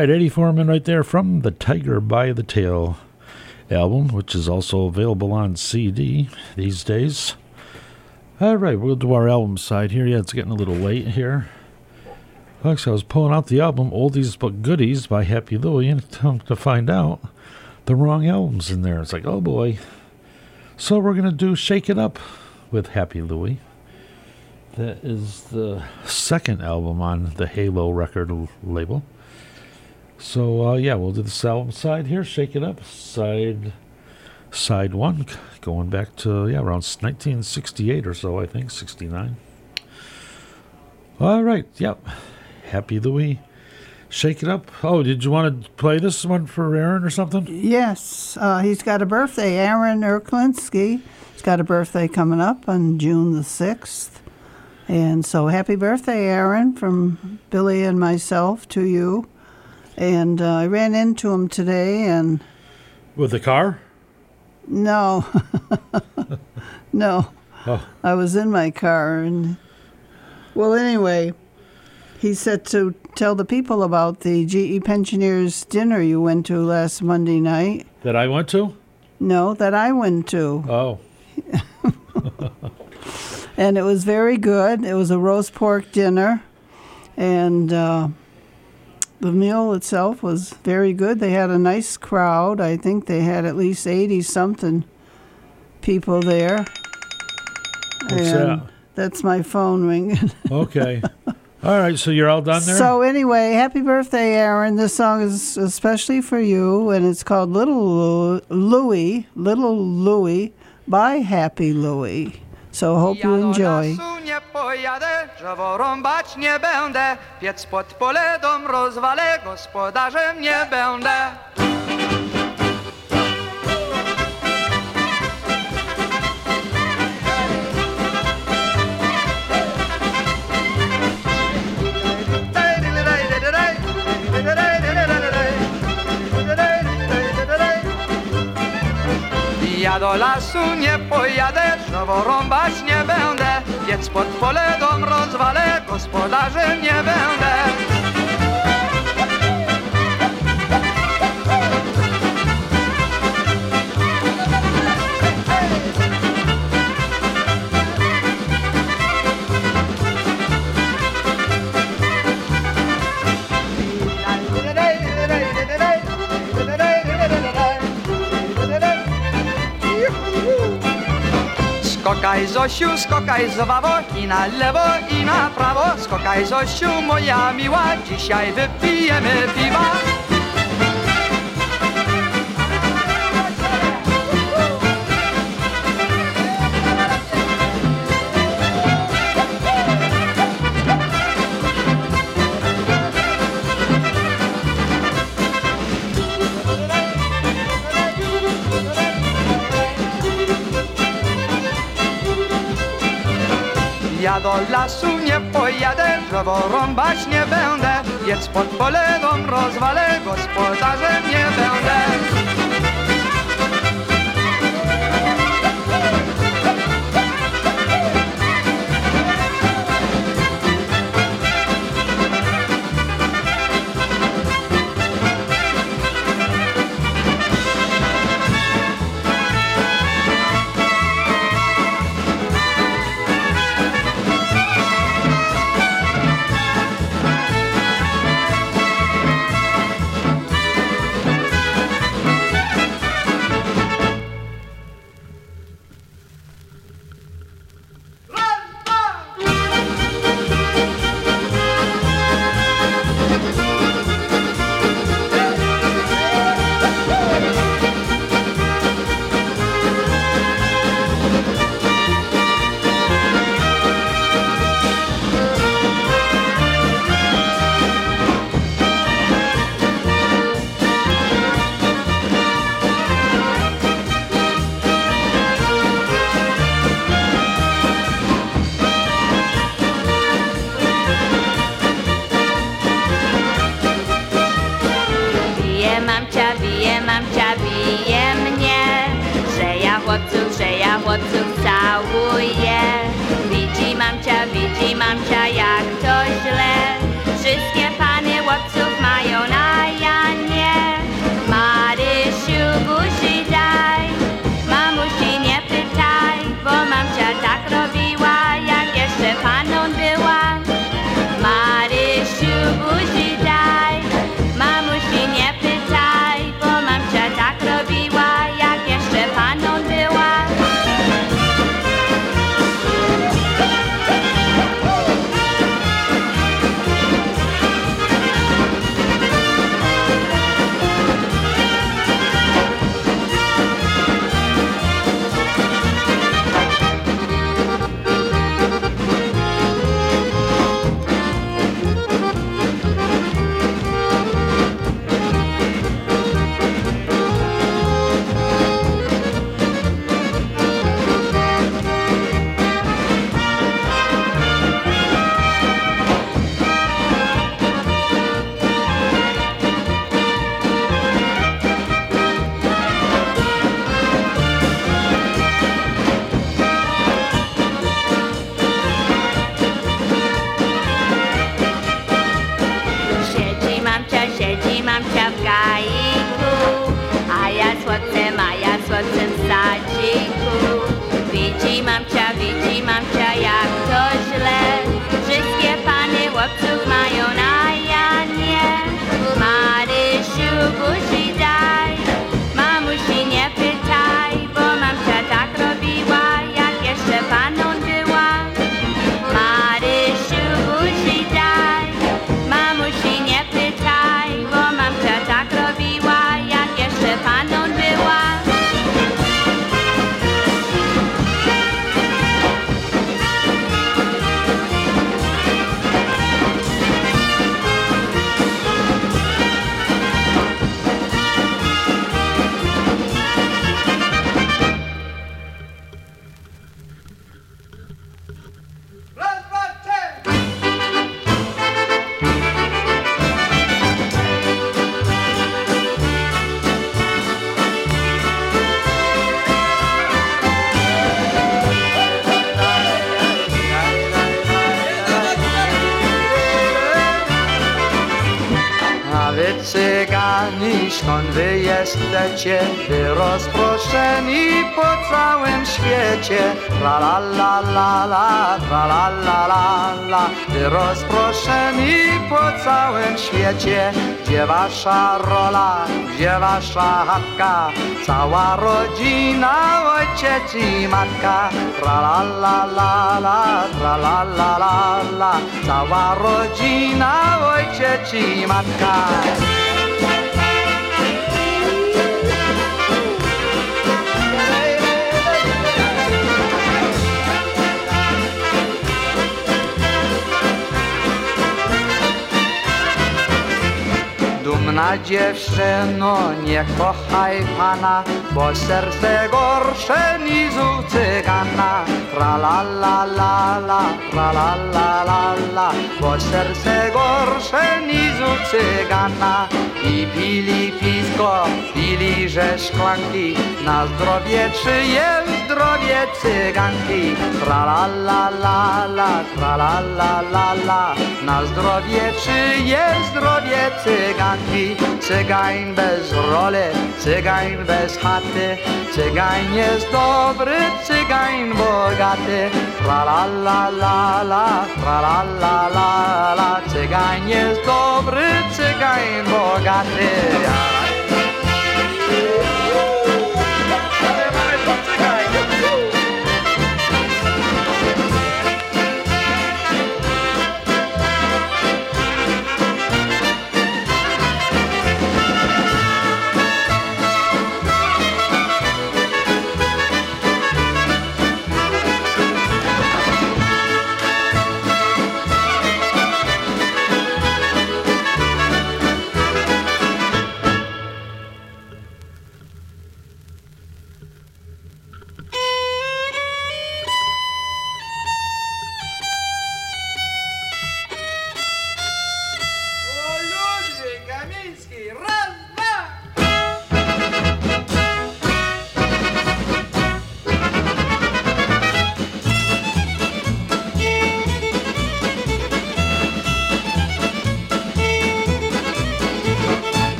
right, Eddie Forman right there from the Tiger by the Tail album, which is also available on CD these days. All right, we'll do our album side here. Yeah, it's getting a little late here. Actually, I was pulling out the album Oldies But Goodies by Happy Louie, and to find out the wrong album's in there. It's like, oh boy. So we're going to do Shake It Up with Happy Louie. That is the second album on the Halo record label. So uh, yeah, we'll do the album side here. Shake it up. Side side one, going back to yeah around 1968 or so, I think 69. All right. Yep. Happy Louie. Shake it up. Oh, did you want to play this one for Aaron or something? Yes, uh, he's got a birthday. Aaron Erklinski. He's got a birthday coming up on June the 6th. And so happy birthday, Aaron, from Billy and myself to you. And uh, I ran into him today, and With the car? no, no. Oh. I was in my car, and well, anyway, he said to tell the people about the GE Pensioners dinner you went to last Monday night. That I went to? No, that I went to. Oh. and it was very good. It was a roast pork dinner, and uh, the meal itself was very good. They had a nice crowd. I think they had at least eighty something people there. What's and that? That's my phone ringing. Okay. All right, so you're all done there. So anyway, happy birthday, Aaron. This song is especially for you, and it's called Little Louie, Little Louie by Happy Louie. So hope you enjoy. nie pojadę, drzewo rąbać nie będę, piec pod pole dom rozwalę, gospodarzem nie będę. Do lasu nie pojadę, drzewo rąbać nie będę, piec pod pole dom rozwalę, gospodarzem nie będę. Skokaj Zosiu, skokaj Zowawo i na lewo i na prawo. Skokaj Zosiu, moja miła, dzisiaj wypijemy piwa Do lasu nie pojadę, drzewo rąbać nie będę Jedz pod pole dom rozwalę, gospodarzem nie będę Wy rozproszeni po całym świecie. La la la la la, la la la la la. Rozproszeni po całym świecie. Gdzie wasza rola, gdzie wasza chatka? Cała rodzina, ojciec i matka. Tra la la la la, tra la la la la. Cała rodzina, ojciec i matka. Dumna dziewczyno, nie kochaj pana, bo serce gorsze niż u cygana. Tra la la la la, tra la la la la, bo serce gorsze niż u cygana. I pili pisko, pili że szklanki, na zdrowie czyje zdrowie cyganki. Tra la la la la, tra la la la la, na zdrowie czyje zdrowie cyganki. Cygań bez roli, cygań bez chaty, cygań jest dobry, cygań bogaty. Tra la la la la, tra la la la la, cygań jest dobry, cygań bogaty.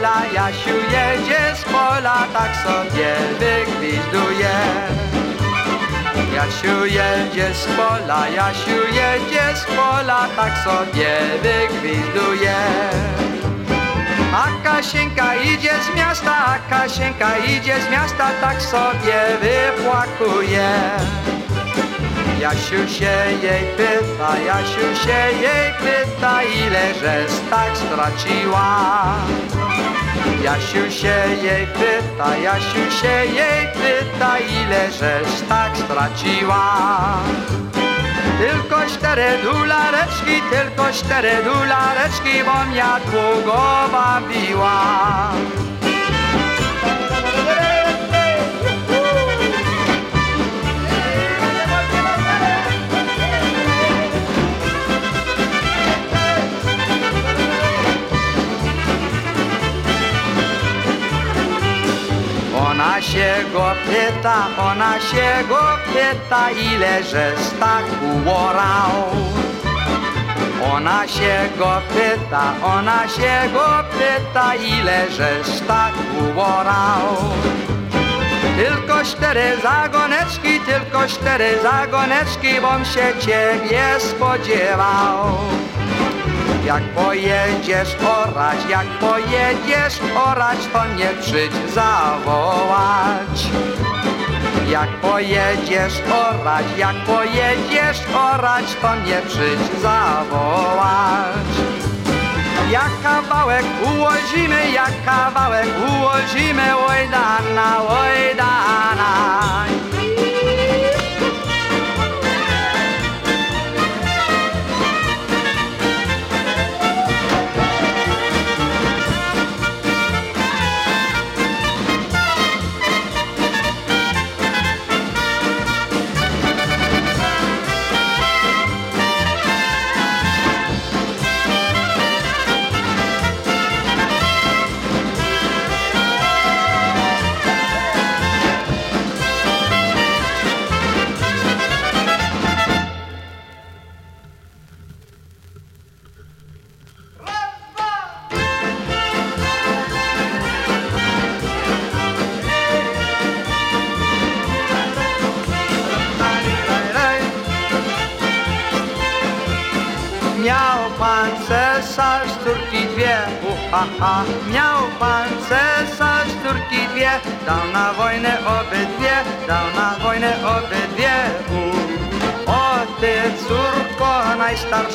Pola, Jasiu jedzie z pola, tak sobie wygwizduje. Jasiu jedzie z pola, Jasiu jedzie z pola, tak sobie wygwizduje. A Kasienka idzie z miasta, a Kasienka idzie z miasta, tak sobie wypłakuje. Jasiu się jej pyta, Jasiu się jej pyta, ile żeś tak straciła. Jasiu się jej pyta, Jasiu się jej pyta, ile żeś tak straciła. Tylko cztery dolareczki, tylko cztery dolareczki, bo mnie długo bawiła. Się go pyta, ona się go pyta, ile żeś tak uorał. Ona się go pyta, ona się go pyta, ile żeś tak uorał. Tylko cztery zagoneczki, tylko cztery zagoneczki, bom się ciebie spodziewał. Jak pojedziesz orać, jak pojedziesz orać, to mnie przyjdź zawołać. Jak pojedziesz orać, jak pojedziesz orać, to mnie przyjdź zawołać. Jak kawałek ułożymy, jak kawałek ułożymy, oj dana, oj dana.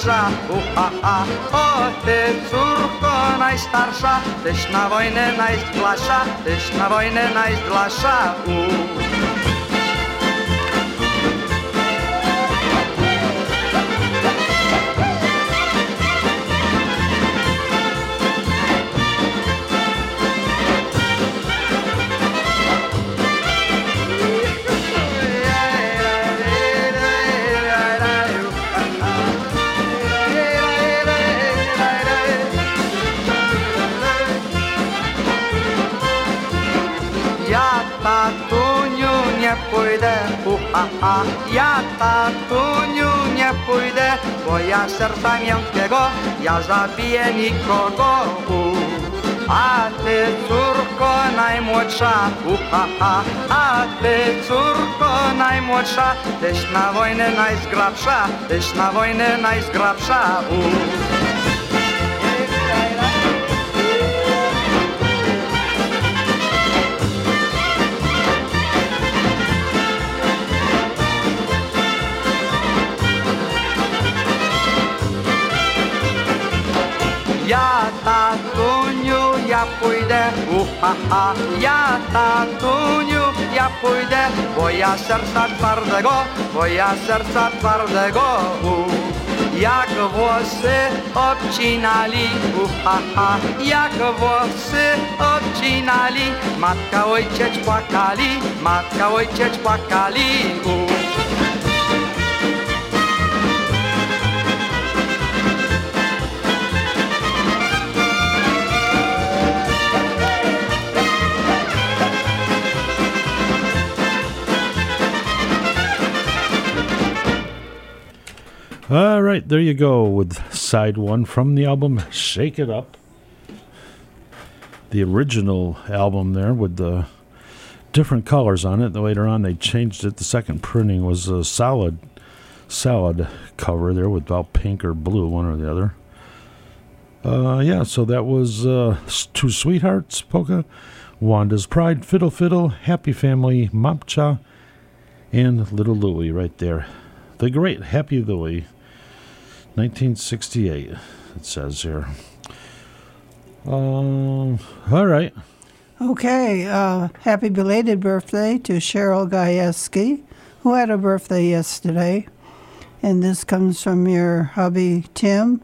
starsha u ha ha o te zurko nay starsha tesh na vojne nay glasha tesh na vojne nay glasha u uh. Uhaha, ja tatuniu nie pójdę, bo ja serca miękkiego, ja zabiję nikogo. A ty córko najmłodsza, uhaha, a ty córko najmłodsza, tyś na wojnę najzgrabsza, tyś na wojnę najzgrabsza. U. pójdę, uhaha, ja tatuniu, ja pójdę, bo ja serca twardego, bo ja serca twardego, u. Jak włosy obcinali, uhaha, jak włosy obcinali, matka ojciec płakali, matka ojciec płakali, u. All right, there you go with side one from the album Shake It Up. the original album there with the different colors on it. Later on, they changed it. The second printing was a solid, solid cover there with about pink or blue, one or the other. Uh, yeah, so that was uh, Two Sweethearts, Polka, Wanda's Pride, Fiddle Fiddle, Happy Family, Mopcha, and Little Louie right there. The great Happy Louie, 1968, it says here. Um, all right. Okay, uh, happy belated birthday to Cheryl Gajewski, who had a birthday yesterday. And this comes from your hubby, Tim,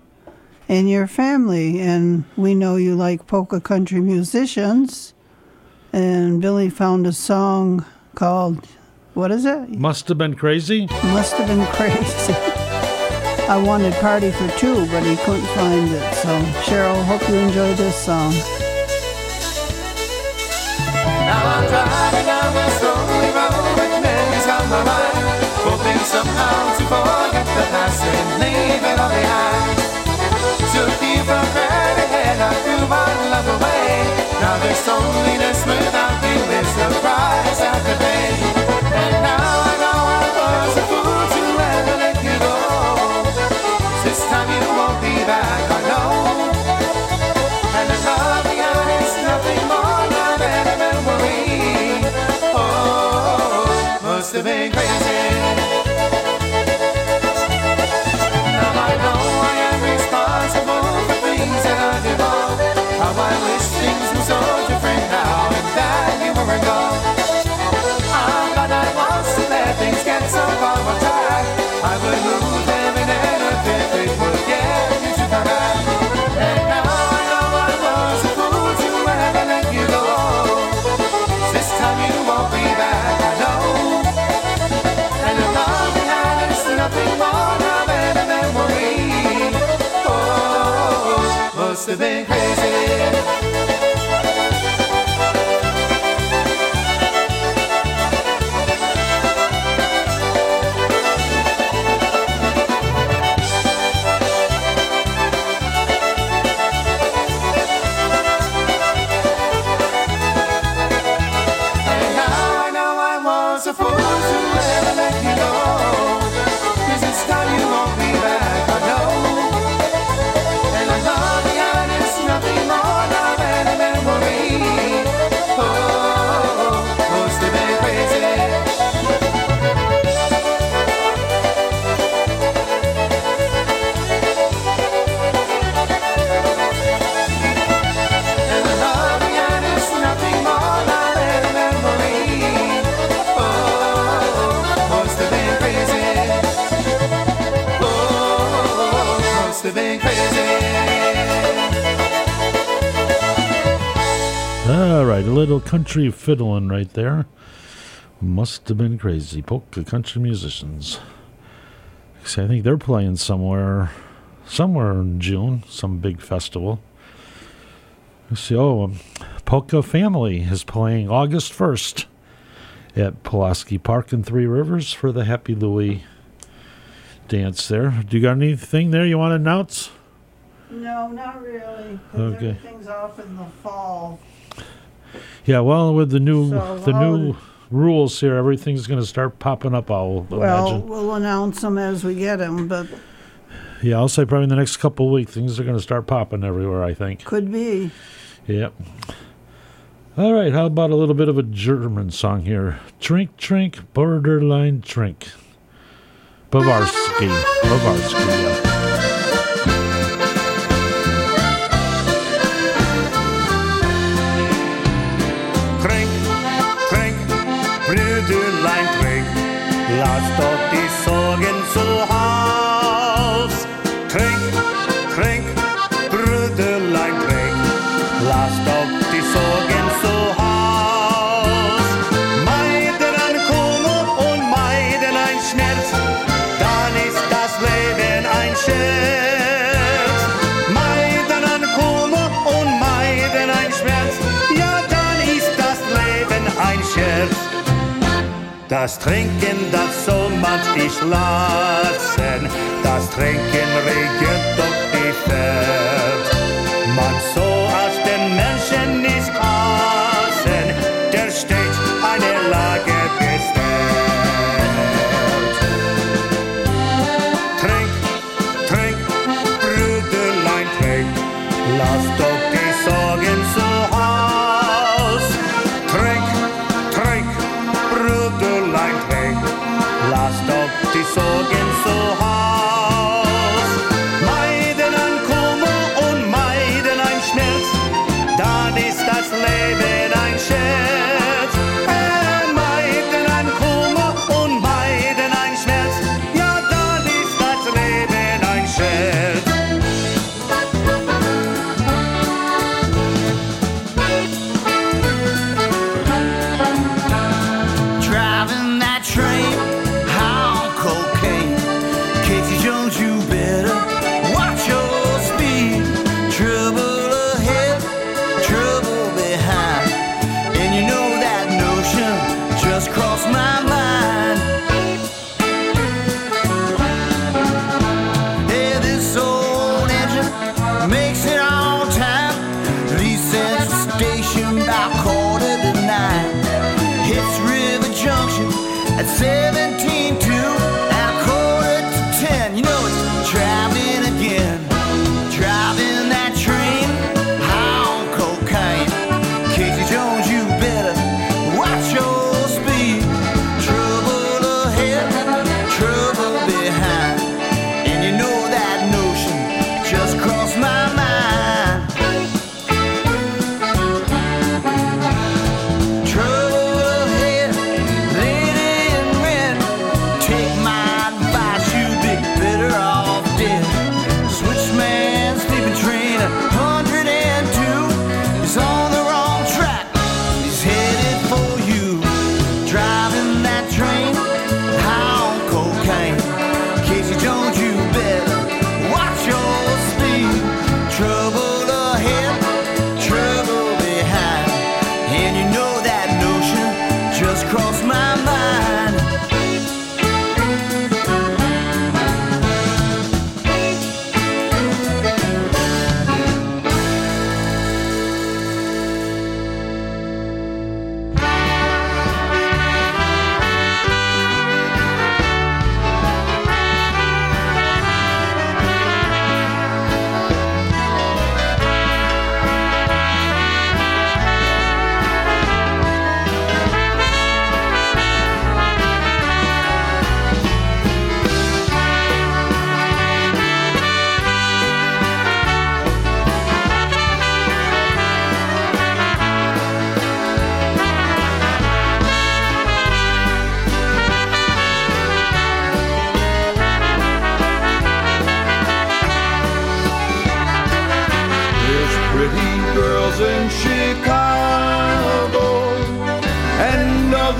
and your family. And we know you like polka country musicians. And Billy found a song called, what is it? Must have been crazy. Must have been crazy. I wanted Party for Two, but he couldn't find it. So, Cheryl, hope you enjoy this song. Now I'm driving down this lonely road with memories on my mind, hoping somehow to forget the past and leave it all behind. Took you for granted and I threw my love away. Now this loneliness without you is the price I to pay. And now must have been crazy. Now I know I been crazy. Little country fiddling right there. Must have been crazy. Polka country musicians. See, I think they're playing somewhere, somewhere in June, some big festival. Let's see. Oh, um, Polka Family is playing August 1st at Pulaski Park in Three Rivers for the Happy Louie dance there. Do you got anything there you want to announce? No, not really. Okay. Everything's off in the fall. Yeah, well, with the new So the new rules here, everything's going to start popping up. I'll Well, imagine. we'll announce them as we get them, but Yeah, I'll say probably in the next couple of weeks, things are going to start popping everywhere. I think. could be. Yep. All right. How about a little bit of a German song here? Trink, trink, Brüderlein trink. Bavarsky. Bavarsky. Yeah. Lass doch die Sorgen zu Haus. Trink, trink, Brüderlein, trink, lass doch die Sorgen zu Haus. Das Trinken, das soll man sich lassen, das Trinken regiert doch die Welt. Man soll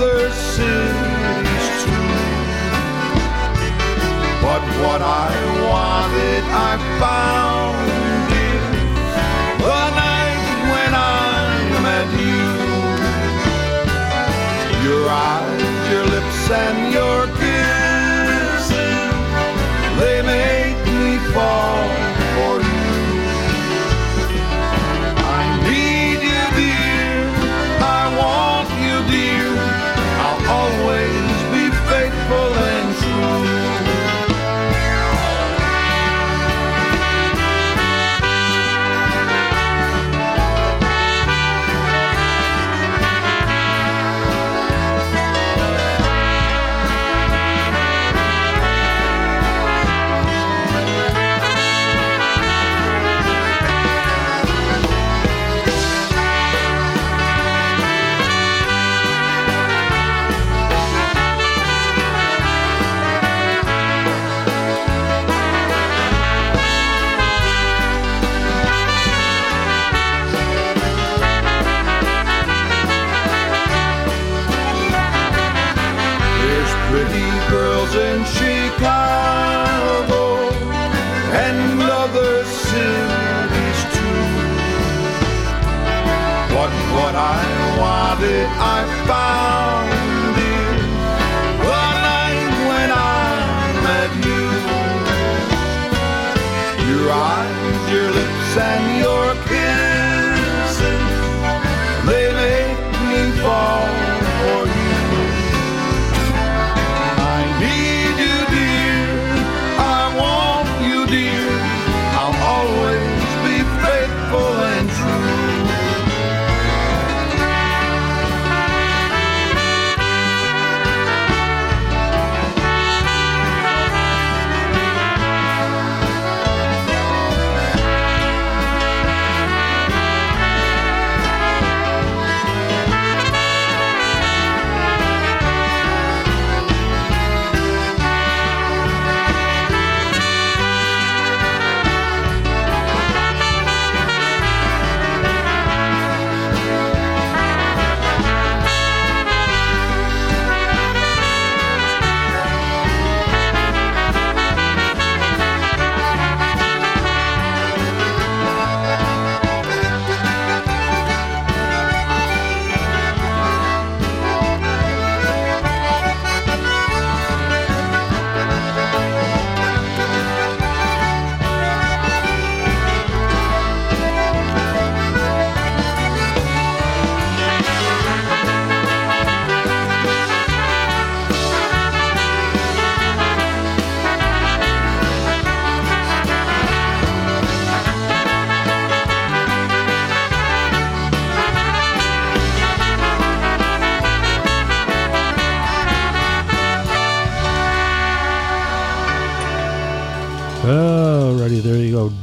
mother cities too. But what I wanted, I found. and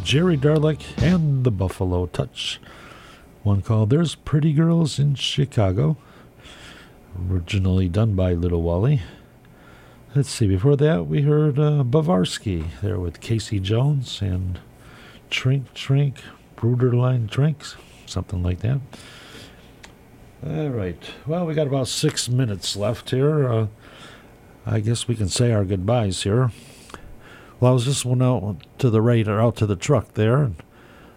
Jerry Darlak and the Buffalo Touch. One called There's Pretty Girls in Chicago, originally done by Little Wally. Let's see, before that we heard uh, Bavarsky there with Casey Jones and Trink Trink, Bruderline Drinks, something like that. All right. Well, we got about six minutes left here. Uh, I guess we can say our goodbyes here. Well, I was just went out to the radar, out to the truck there, and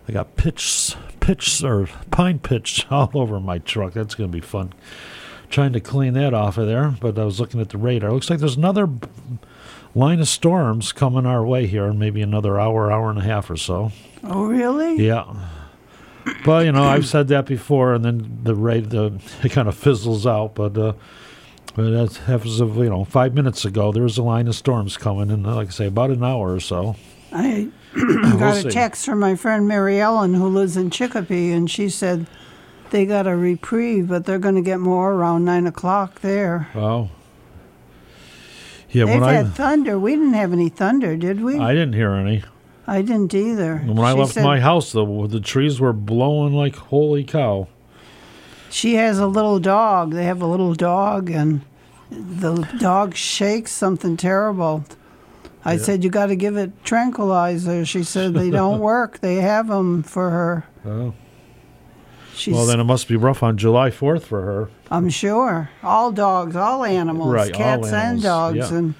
I got pitch, pitch or pine pitch all over my truck. That's going to be fun. Trying to clean that off of there, but I was looking at the radar. Looks like there's another line of storms coming our way here in maybe another hour, hour and a half or so. Oh, really? Yeah. But you know, I've said that before, and then the rate the it kind of fizzles out. But uh, but as of you know, five minutes ago, there was a line of storms coming, and like I say, about an hour or so. I We'll got a see. text from my friend Mary Ellen, who lives in Chicopee, and she said they got a reprieve, but they're going to get more around nine o'clock there. Wow. Yeah, They've had I thunder. We didn't have any thunder, did we? I didn't hear any. I didn't either. When I She left said my house, the the trees were blowing like holy cow. She has a little dog. They have a little dog, and the dog shakes something terrible. I Yeah. said, You got to give it tranquilizer. She said, They don't work. They have them for her. Oh. She's, well, then it must be rough on July Fourth for her. I'm sure. All dogs, all animals, Right, all cats and dogs, yeah. and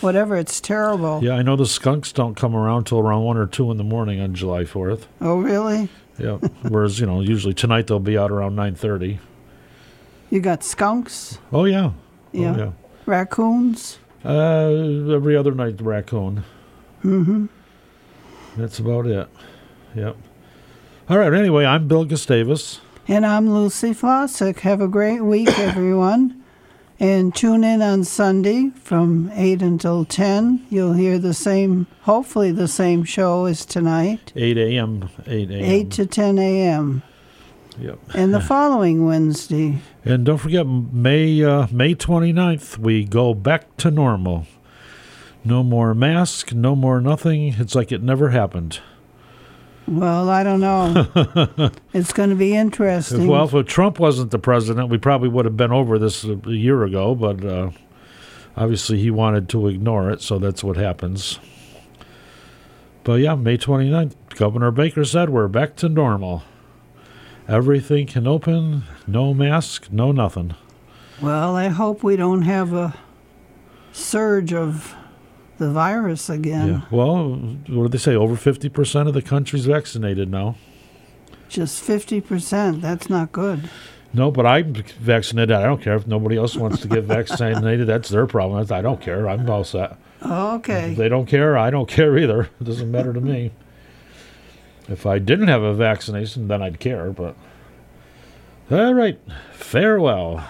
whatever. It's terrible. Yeah, I know the skunks don't come around till around one or two in the morning on July Fourth. Oh, really? Yeah. Whereas you know, usually tonight they'll be out around nine thirty. You got skunks? Oh yeah. Yeah. Oh, yeah. Raccoons? Uh, every other night, the raccoon. Mm-hmm. That's about it. Yep. All right. Anyway, I'm Bill Gustavus. And I'm Lucy Flossick. Have a great week, everyone. And tune in on Sunday from 8 until 10. You'll hear the same, hopefully, the same show as tonight, 8 a.m. 8 a.m. 8 to 10 a.m. Yep. And the following Wednesday. And don't forget, May uh, May 29th, we go back to normal. No more mask, no more nothing. It's like it never happened. Well, I don't know. it's going to be interesting. Well, if Trump wasn't the president, we probably would have been over this a year ago, but uh, obviously he wanted to ignore it, so that's what happens. But yeah, May 29th, Governor Baker said we're back to normal. Everything can open, no mask, no nothing. Well, I hope we don't have a surge of the virus again. Yeah. Well, what do they say? Over 50% of the country's vaccinated now. Just 50%. That's not good. No, but I'm vaccinated. I don't care if nobody else wants to get vaccinated. That's their problem. I don't care. I'm all set. Okay. If they don't care, I don't care either. It doesn't matter to me. If I didn't have a vaccination, then I'd care, but. All right. Farewell.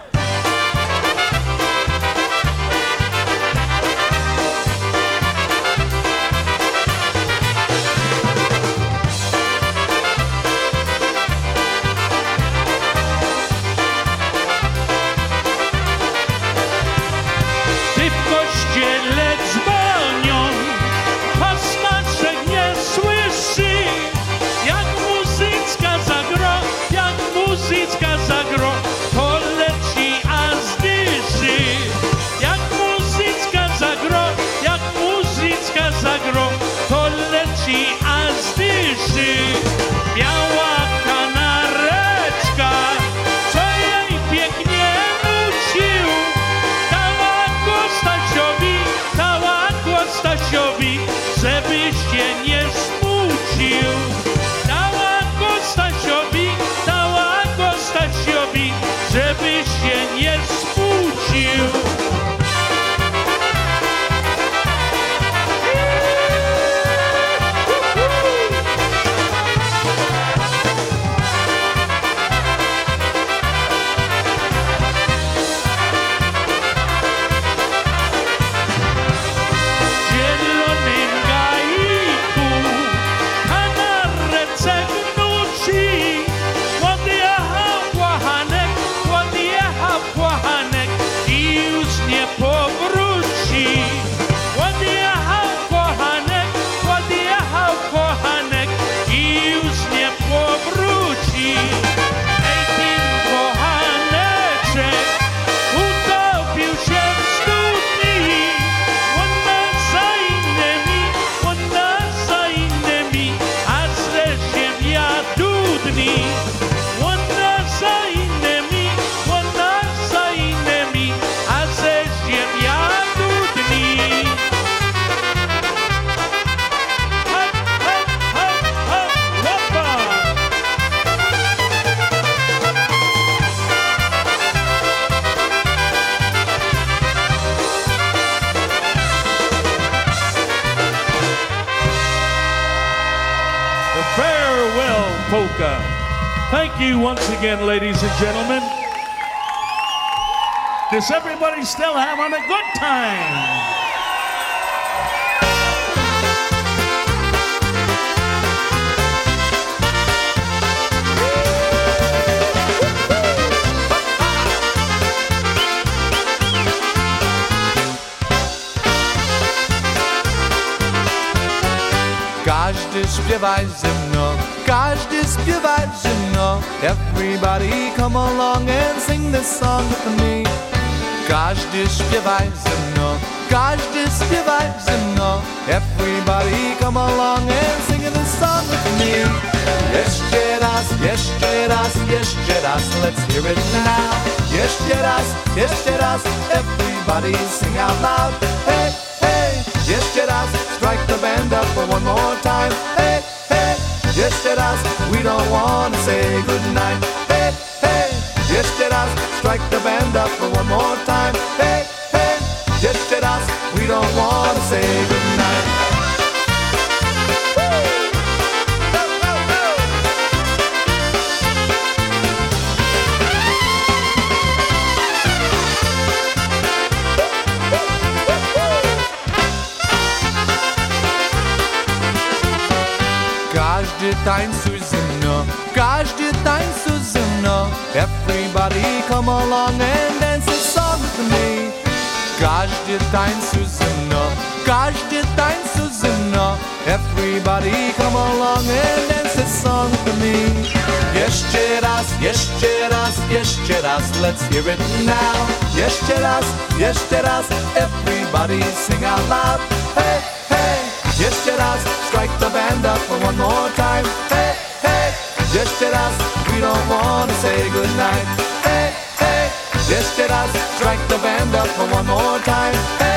Ladies and gentlemen. Is everybody still having a good time? Każdy śpiewaj ze Everybody come along and sing this song with me. Każdy śpiewaj ze mną, każdy śpiewaj ze mną. Everybody come along and sing this song with me. Jeszcze raz, jeszcze raz, jeszcze raz, let's hear it now. Jeszcze raz, jeszcze raz, everybody sing out loud. Hey, hey, jeszcze raz, strike the band up for one more time. Hey, raz, we don't wanna say goodnight. Hey, hey, raz, strike the band up for one more time. Hey, hey, raz, we don't wanna say goodnight. Tańcuj ze mną, każdy tańcuj ze. Everybody come along and dance a song with me. Ze mną, każdy tańcuj ze mną. Everybody come along and dance a song with me. Jeszcze raz, jeszcze raz, jeszcze raz, let's hear it now. Jeszcze raz, jeszcze raz, everybody sing out loud. Hey, hey, jeszcze raz, strike the band up for one more time. Hey, hey, jeszcze raz, we don't wanna say goodnight. Hey, hey, jeszcze raz, strike the band up for one more time. Hey,